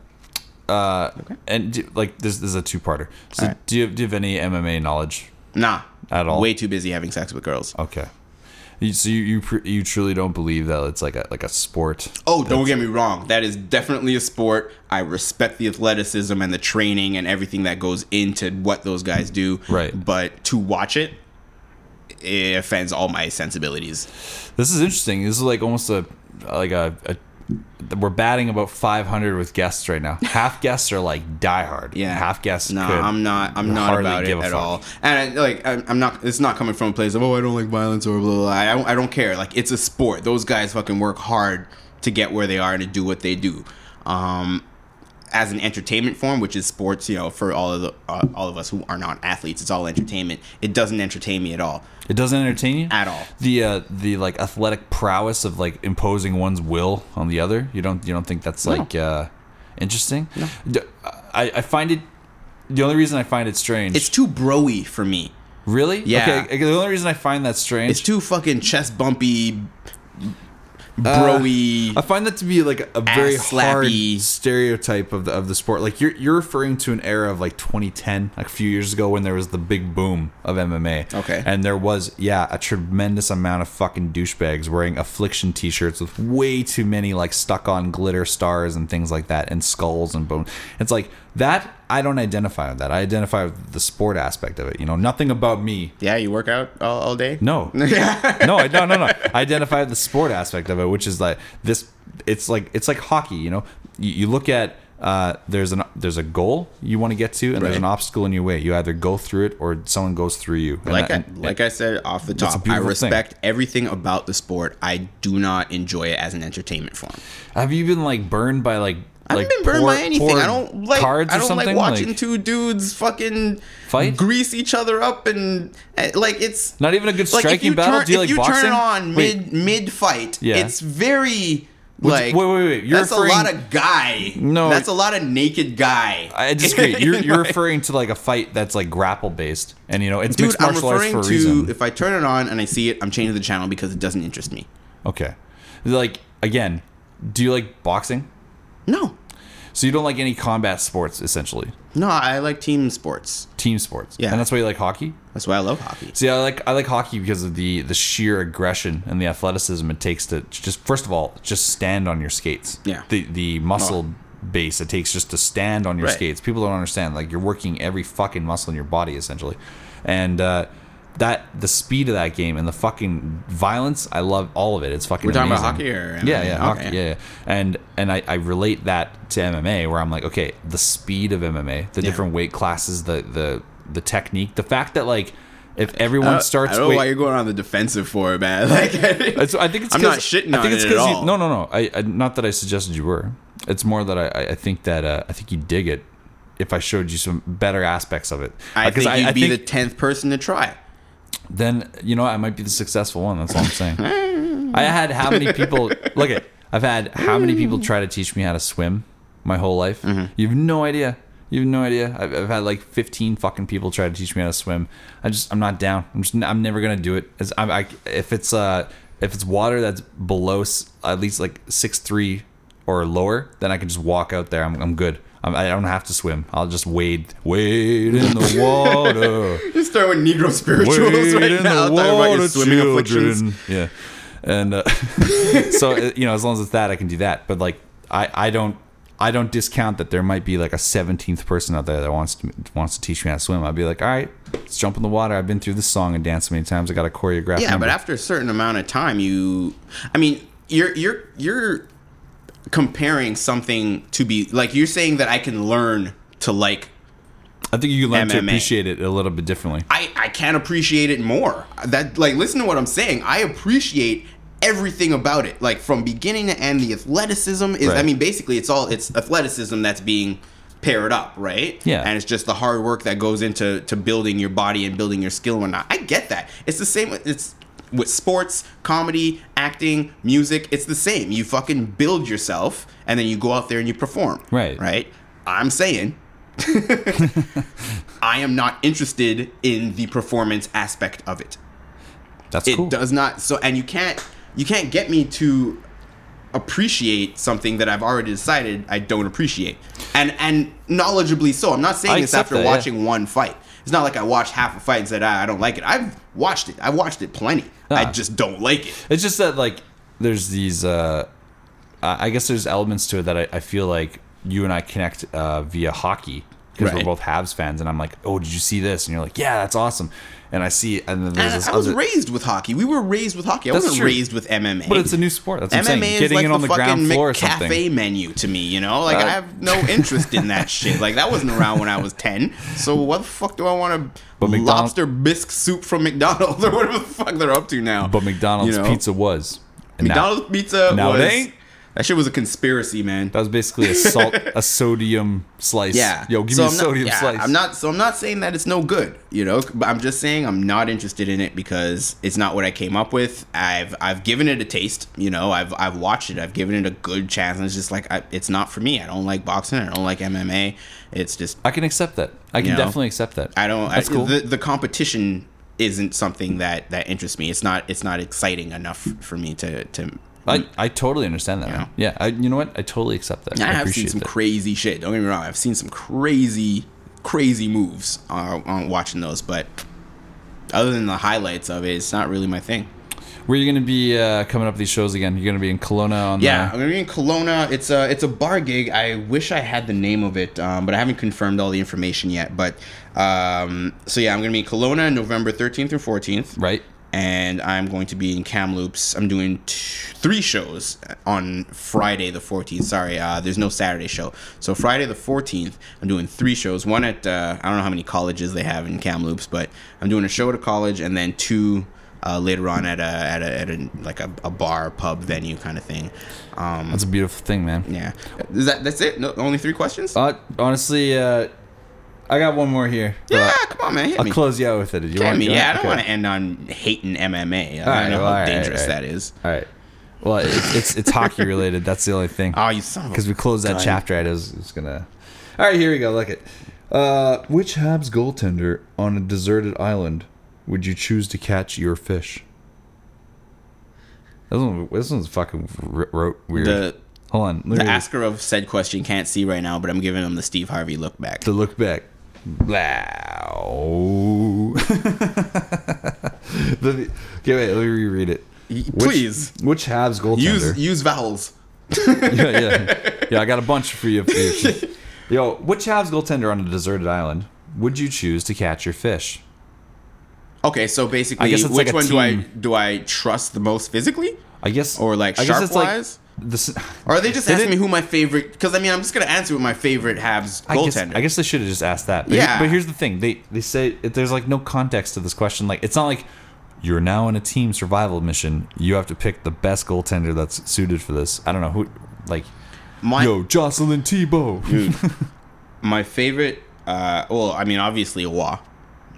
uh, and do, like this, this is a two-parter. So, Alright. do you do you have any MMA knowledge? Nah. At all? Way too busy having sex with girls. Okay. So you you, you truly don't believe that it's like a like a sport? Oh, don't get me wrong. That is definitely a sport. I respect the athleticism and the training and everything that goes into what those guys do. Right. But to watch it, it offends all my sensibilities. This is interesting. This is like almost a like a, a we're batting about 500 with guests right now. Half guests are like diehard. Yeah. Half guests. No, I'm not. I'm not about it at all. And I, like, I'm, I'm not. It's not coming from a place of oh, I don't like violence or blah blah. blah. I, don't, I don't care. Like, it's a sport. Those guys fucking work hard to get where they are and to do what they do. Um, as an entertainment form, which is sports, you know, for all of the uh, all of us who are not athletes, it's all entertainment. It doesn't entertain me at all. It doesn't entertain you At all. The uh, the like athletic prowess of like imposing one's will on the other. You don't you don't think that's like uh, interesting? i i find it. The only reason I find it strange. It's too broy for me. really Yeah. Okay. The only reason I find that strange. It's too fucking chest bumpy, Uh, broy. I find that to be like a very Ass hard slappy. stereotype of the of the sport. Like you're you're referring to an era of like 2010, like a few years ago when there was the big boom of MMA. Okay. And there was yeah a tremendous amount of fucking douchebags wearing affliction T-shirts with way too many like stuck on glitter stars and things like that and skulls and bone. It's like that. I don't identify with that. I identify with the sport aspect of it. You know, nothing about me yeah, you work out all, all day. no. no, I no no no. I identify the sport aspect of it, which is like this. It's like it's like hockey. You know, you, you look at uh, there's an there's a goal you want to get to, and there's an obstacle in your way. You either go through it or someone goes through you. And like that- I, and- like I said off the top, I beautiful thing. respect everything about the sport. I do not enjoy it as an entertainment form. have you been like burned by like I like haven't been burned poor- by anything. I don't like. cards I don't like watching Like, two dudes fucking Fight? grease each other up, and eh, like it's not even a good like if striking you battle. turn, Do you if like you boxing? turn it on mid mid fight, Yeah. it's very like wait, wait, wait. You're that's referring- a lot of guy. No. that's a lot of naked guy. I disagree. You're, you're referring to like a fight that's like grapple based, and you know it's Dude, mixed I'm martial arts referring for a to reason. if I turn it on and I see it, I'm changing the channel because it doesn't interest me. Okay, like again, do you like boxing? No, So you don't like any combat sports, essentially, no, I like team sports. team sports. Yeah. and that's why you like hockey. That's why I love hockey. See, I like I like hockey because of the the sheer aggression and the athleticism it takes to just first of all just stand on your skates. Yeah. The the muscle base it takes just to stand on your Right. skates. People don't understand like you're working every fucking muscle in your body essentially, and uh, that the speed of that game and the fucking violence. I love all of it. It's fucking. We're talking about hockey or yeah, MMA? yeah, Okay. hockey, yeah, yeah. And and I, I relate that to MMA where I'm like, okay, the speed of MMA, the Yeah. different weight classes, the the the technique, the fact that like. If everyone I starts, don't know why you're going on the defensive for it, man. Like, I think it's. I'm not shitting I on think it's it at 'cause you- all. no, no, no. I, I not that I suggested you were. It's more that I, I- I think that uh, I think you dig it. If I showed you some better aspects of it, I Because think you'd be think the tenth person to try. Then you know I might be the successful one. That's all I'm saying. I had how many people look at? I've had how many people try to teach me how to swim my whole life. Mm-hmm. You have no idea. You have no idea. I've, I've had like 15 fucking people try to teach me how to swim. I just, I'm not down. I'm just, I'm never gonna do it. As I'm, I, if it's uh, if it's water that's below at least like six three or lower, then I can just walk out there. I'm, I'm good. I'm, don't have to swim. I'll just wade, wade in the water. You start with Negro spirituals Wade right in now. the talking about your water, swimming afflictions. children. Yeah, and uh, so uh, you know, as long as it's that, I can do that. But like, I I don't I don't discount that there might be like a seventeenth person out there that wants to wants to teach me how to swim. I'd be like, all right, let's jump in the water. I've been through this song and dance many times. I got a choreographed. Yeah, number. but after a certain amount of time, you, I mean, you're you're you're comparing something to be like you're saying that I can learn to like. I think you can learn to appreciate it a little bit differently. I I can appreciate it more. That like listen to what I'm saying. I appreciate everything about it, like from beginning to end. The athleticism is. I mean, basically, it's all it's athleticism that's being paired up, right? Yeah. And it's just the hard work that goes into to building your body and building your skill and whatnot. I get that. It's the same. It's with sports, comedy, acting, music. It's the same. You fucking build yourself, and then you go out there and you perform. Right. Right. I'm saying. I am not interested in the performance aspect of it. That's cool. It cool. does not so and you can't you can't get me to appreciate something that I've already decided I don't appreciate. And and knowledgeably so. I'm not saying I this after that, yeah. watching one fight. It's not like I watched half a fight and said ah, I don't like it. I've watched it. I watched it plenty. I Ah. just don't like it. It's just that like there's these uh I I guess there's elements to it that I, I feel like you and I connect uh via hockey because Right. we're both Habs fans and I'm like, "Oh, did you see this?" and you're like, "Yeah, that's awesome." And I see and then there's And this I was other raised with hockey. We were raised with hockey. I That's wasn't true. raised with MMA. but it's a new sport. That's what I'm MMA is Getting like in on the, the, fucking ground floor or something. cafe menu to me, you know? Like Uh, I have no interest in that shit. Like that wasn't around when I was 10. So what the fuck do I want a But lobster bisque soup from McDonald's or whatever the fuck they're up to now? But McDonald's You know? pizza was. And now- McDonald's pizza now it was ain't. That shit was a conspiracy, man. that was basically a salt a sodium slice. Yeah. Yo, give So me a I'm not- sodium yeah, slice. I'm not so I'm not saying that it's no good, you know, but I'm just saying I'm not interested in it because it's not what I came up with. I've I've given it a taste, you know. I've I've watched it. I've given it a good chance and it's just like I, it's not for me. I don't like boxing. I don't like MMA. It's just I can accept that. I can You know? definitely accept that. I don't That's I, cool. the the competition isn't something that that interests me. It's not it's not exciting enough for me to to I, I totally understand that. Man. Yeah, I, you know what? I totally accept that. I I, have seen some that. crazy shit. Don't get me wrong. I've seen some crazy, crazy moves uh, on watching those, but other than the highlights of it, it's not really my thing. Where are you going to be uh, coming up these shows again? You're going to be in Kelowna on Yeah, the. I'm gonna be in Kelowna. It's a it's a bar gig. I wish I had the name of it, um, but I haven't confirmed all the information yet. But um, so yeah, I'm gonna be in Kelowna November 13th through 14th. Right. And I'm going to be in Kamloops. I'm doing t- three shows on Friday the 14th. Sorry, uh, there's no Saturday show. So Friday the 14th, I'm doing three shows. One at uh, I don't know how many colleges they have in Kamloops, but I'm doing a show at a college, and then two uh, later on at a at a, at a like a, a bar pub venue kind of thing. Um, That's a beautiful thing, man. yeah, is that that's it? No, only three questions? Uh, honestly, uh, I got one more here. yeah, I- come on, man, hit I'll me. close you out with it. Do you Hit want me. you Yeah, I want- don't want to end on hating MMA. I All don't right, know well, how right, dangerous right. that is. All right. Well, it's it's, it's hockey related. That's the only thing. Oh, you son of a Because we closed that chapter. I was, was gonna. All right, here we go. Look it. Uh, which Habs goaltender on a deserted island would you choose to catch your fish? This one, this one's fucking r- r- weird. The Hold on. The asker of said question can't see right now, but I'm giving him the Steve Harvey look back. to look back. Wow. the, okay, wait. Let me reread it. Please Which Habs goaltender? use use vowels. yeah, yeah, yeah. I got a bunch for you. Yo, which Habs goaltender on a deserted island would you choose to catch your fish? Okay, so basically, I guess which like one do I do I trust the most physically, I guess, or like I sharp it's like wise? This. or are they just asking me who my favorite? Because I mean, I'm just gonna answer with my favorite Habs I guess, goaltender. I guess they should have just asked that. But, Yeah. but here's the thing: they they say there's like no context to this question. Like it's not like you're now in a team survival mission. You have to pick the best goaltender that's suited for this. I don't know who. Like, my yo, Jocelyn Thibault, dude, my favorite. Uh, well, I mean, obviously Wah,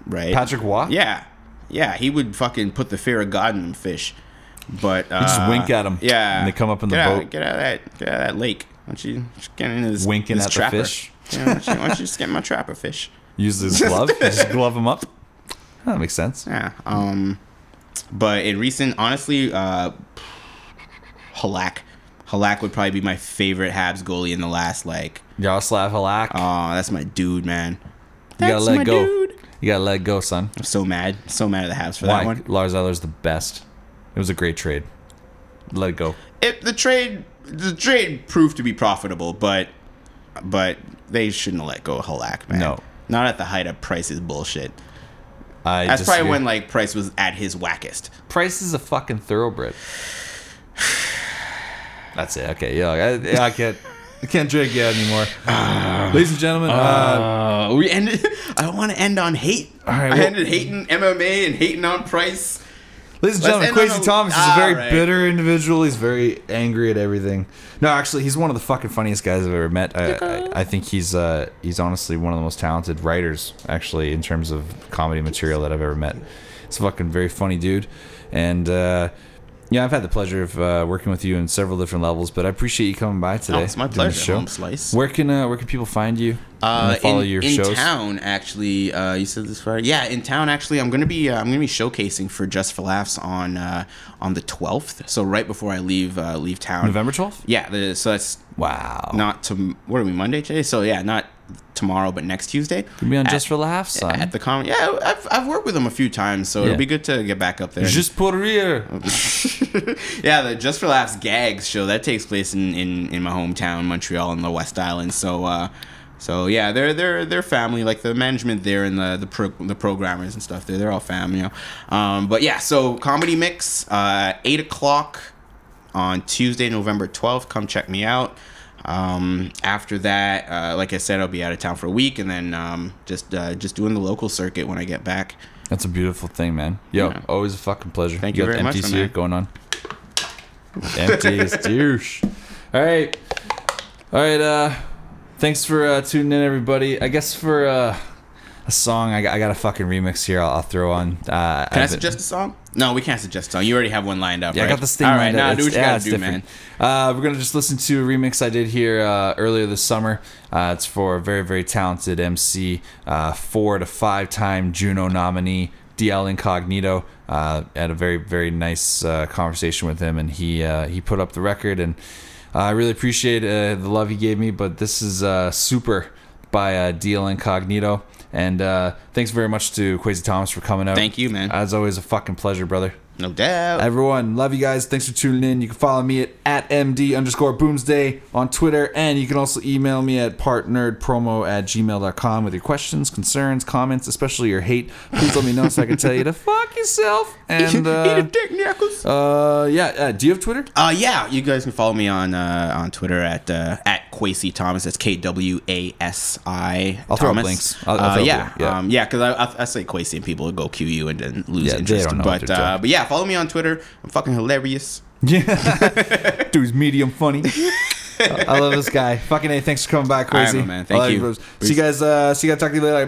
right? Patrick Roy. Yeah, yeah, he would fucking put the fear of God in them fish. But uh, just wink at 'em, Yeah, and they come up in the get out, boat. Get out of that. Get out of that lake. don't you just get into this Winking this at the fish. Yeah, why, don't you, why don't you just get my trapper fish? Use his glove. just glove him up. That makes sense. Yeah. Um, but in recent, honestly, uh, Halak, Halak would probably be my favorite Habs goalie in the last like. Yaroslav Halak. Oh, that's my dude, man. you gotta That's let my go. dude. You gotta let go, son. I'm so mad, so mad at the Habs for Why? that one. Lars Eller's the best. It was a great trade. Let it go. It, the trade, the trade proved to be profitable, but, but they shouldn't have let go of Halak, man. No. Not at the height of Price's bullshit. I That's disagree. probably when like Price was at his wackest. Price is a fucking thoroughbred. That's it. Okay, yeah, I, I can't, I can't drink yet anymore. Ladies and gentlemen, uh, Uh, we ended. I don't want to end on hate. All right, I well- ended hating MMA and hating on Price. Ladies and gentlemen, a- Thomas is a very Alright. bitter individual. He's very angry at everything. No, actually, he's one of the fucking funniest guys I've ever met. I, I, I think he's uh, he's honestly one of the most talented writers, actually, in terms of comedy material that I've ever met. He's a fucking very funny dude, and. Uh, yeah, I've had the pleasure of uh, working with you in several different levels, but I appreciate you coming by today. Oh, it's my pleasure, Home Slice. Where can uh, where can people find you? Uh, follow in, your in shows. town, actually, uh, you said this Friday. Yeah, in town, actually, I'm gonna be uh, I'm gonna be showcasing for Just for Laughs on uh, on the 12th. So right before I leave uh, leave town. November twelfth. Yeah, the, so that's Wow. not to what are we Monday today? So yeah, not tomorrow, but next Tuesday. You'll be on At- Just for Laughs, son. at the comedy. Yeah, I've, I've worked with them a few times, so Yeah. it'll be good to get back up there. Juste pour rire. yeah, the Just for Laughs gags show that takes place in, in, in my hometown, Montreal, in the West Island. So, uh, so yeah, they're they're they're family. Like the management there and the the pro, the programmers and stuff. They're they're all family. You know? um, but yeah, so comedy mix, uh, eight o'clock on Tuesday, November twelfth. Come check me out. Um, after that, uh, like I said, I'll be out of town for a week, and then um, just uh, just doing the local circuit when I get back. That's a beautiful thing, man. Yo, Yeah. always a fucking pleasure. Thank you got very the much, empties my here man. going on. Empties, douche. All right, all right. Uh, thanks for uh, tuning in, everybody. I guess for uh, a song, I got, I got a fucking remix here. I'll, I'll throw on. Uh, Can I suggest a song? No, we can't suggest a song. You already have one lined up. Yeah, right? I got this thing. All right, now up. do what you yeah, gotta do, different. man. Uh, we're gonna just listen to a remix I did here uh, earlier this summer. Uh, it's for a very, very talented MC, uh, four to five time Juno nominee, DL Incognito. Uh, had a very, very nice uh, conversation with him, and he uh, he put up the record, and I really appreciate uh, the love he gave me. But this is uh, super by uh, DL Incognito. And uh, thanks very much to Kwasi Thomas for coming out. Thank you, man. As always, a fucking pleasure, brother. No doubt. Everyone, love you guys. Thanks for tuning in. You can follow me at, at MD underscore Boomsday on Twitter. And you can also email me at partnerdpromo at gmail.com with your questions, concerns, comments, especially your hate. Please let me know so I can tell you to fuck yourself. And Eat a uh, dick, Knuckles. uh, yeah, uh, do you have Twitter? Uh, yeah, you guys can follow me on uh, on Twitter at uh, at Kwasi Thomas. That's K W A S I. I'll throw up links. I'll, I'll uh, throw yeah, yeah. um, yeah, because I, I, I say Kwasi and people will go Q you and then lose Yeah, interest. but uh, but yeah, follow me on Twitter. I'm fucking hilarious. Yeah. Dude's medium funny. I I love this guy. Fucking A, thanks for coming by, Crazy. my man. Thank I love you. bros. See you guys, uh, see you guys, talk to you later.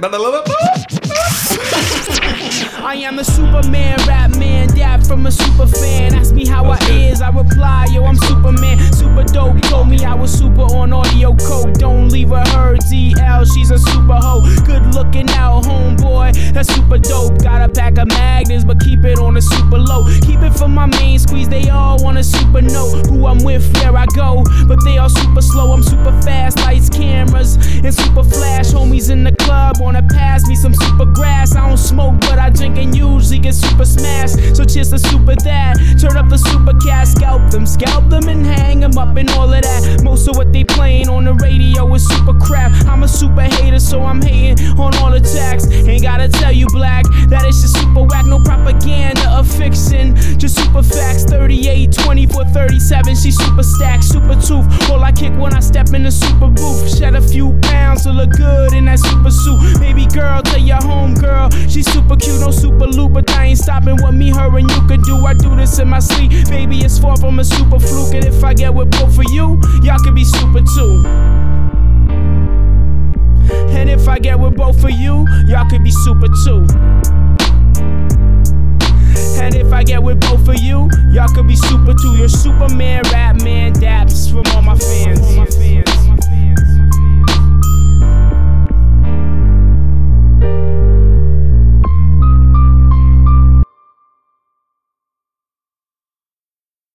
I am a Superman, rap man, dap from a super fan. Ask me how I is, I reply, yo, I'm Superman, super dope. Told me I was super on audio coke. Don't leave her her DL, she's a super hoe. Good looking out, homeboy, that's super dope. Got a pack of magnets, but keep it on a super low. Keep it for my main squeeze, they all want a super note. Who I'm with, there I go, but they all super slow. I'm super fast, lights, cameras, and super flash. Homies in the club wanna pass me some super grass. I don't smoke, but I drink and usually get super smashed. So cheers to super that. Turn up the super cat, scalp them, scalp them and hang them up and all of that. Most of what they playing on the radio is super crap. I'm a super hater, so I'm hating on all the tracks. Ain't gotta tell you, black, that it's just super whack. No propaganda of fiction, just super facts. 38, 24, 37. She super stacked, super tooth. All I kick when I step in the super booth. Shed a few pounds to look good in that super suit. Baby girl, tell your home girl, she's super cute, no super but I ain't stopping what me, her, and you could do. I do this in my sleep, baby. It's far from a super fluke, and if I get with both of you, y'all could be super too. And if I get with both of you, y'all could be super too. And if I get with both of you, y'all could be super too. You're Superman, rap man, daps from all my fans. All my fans.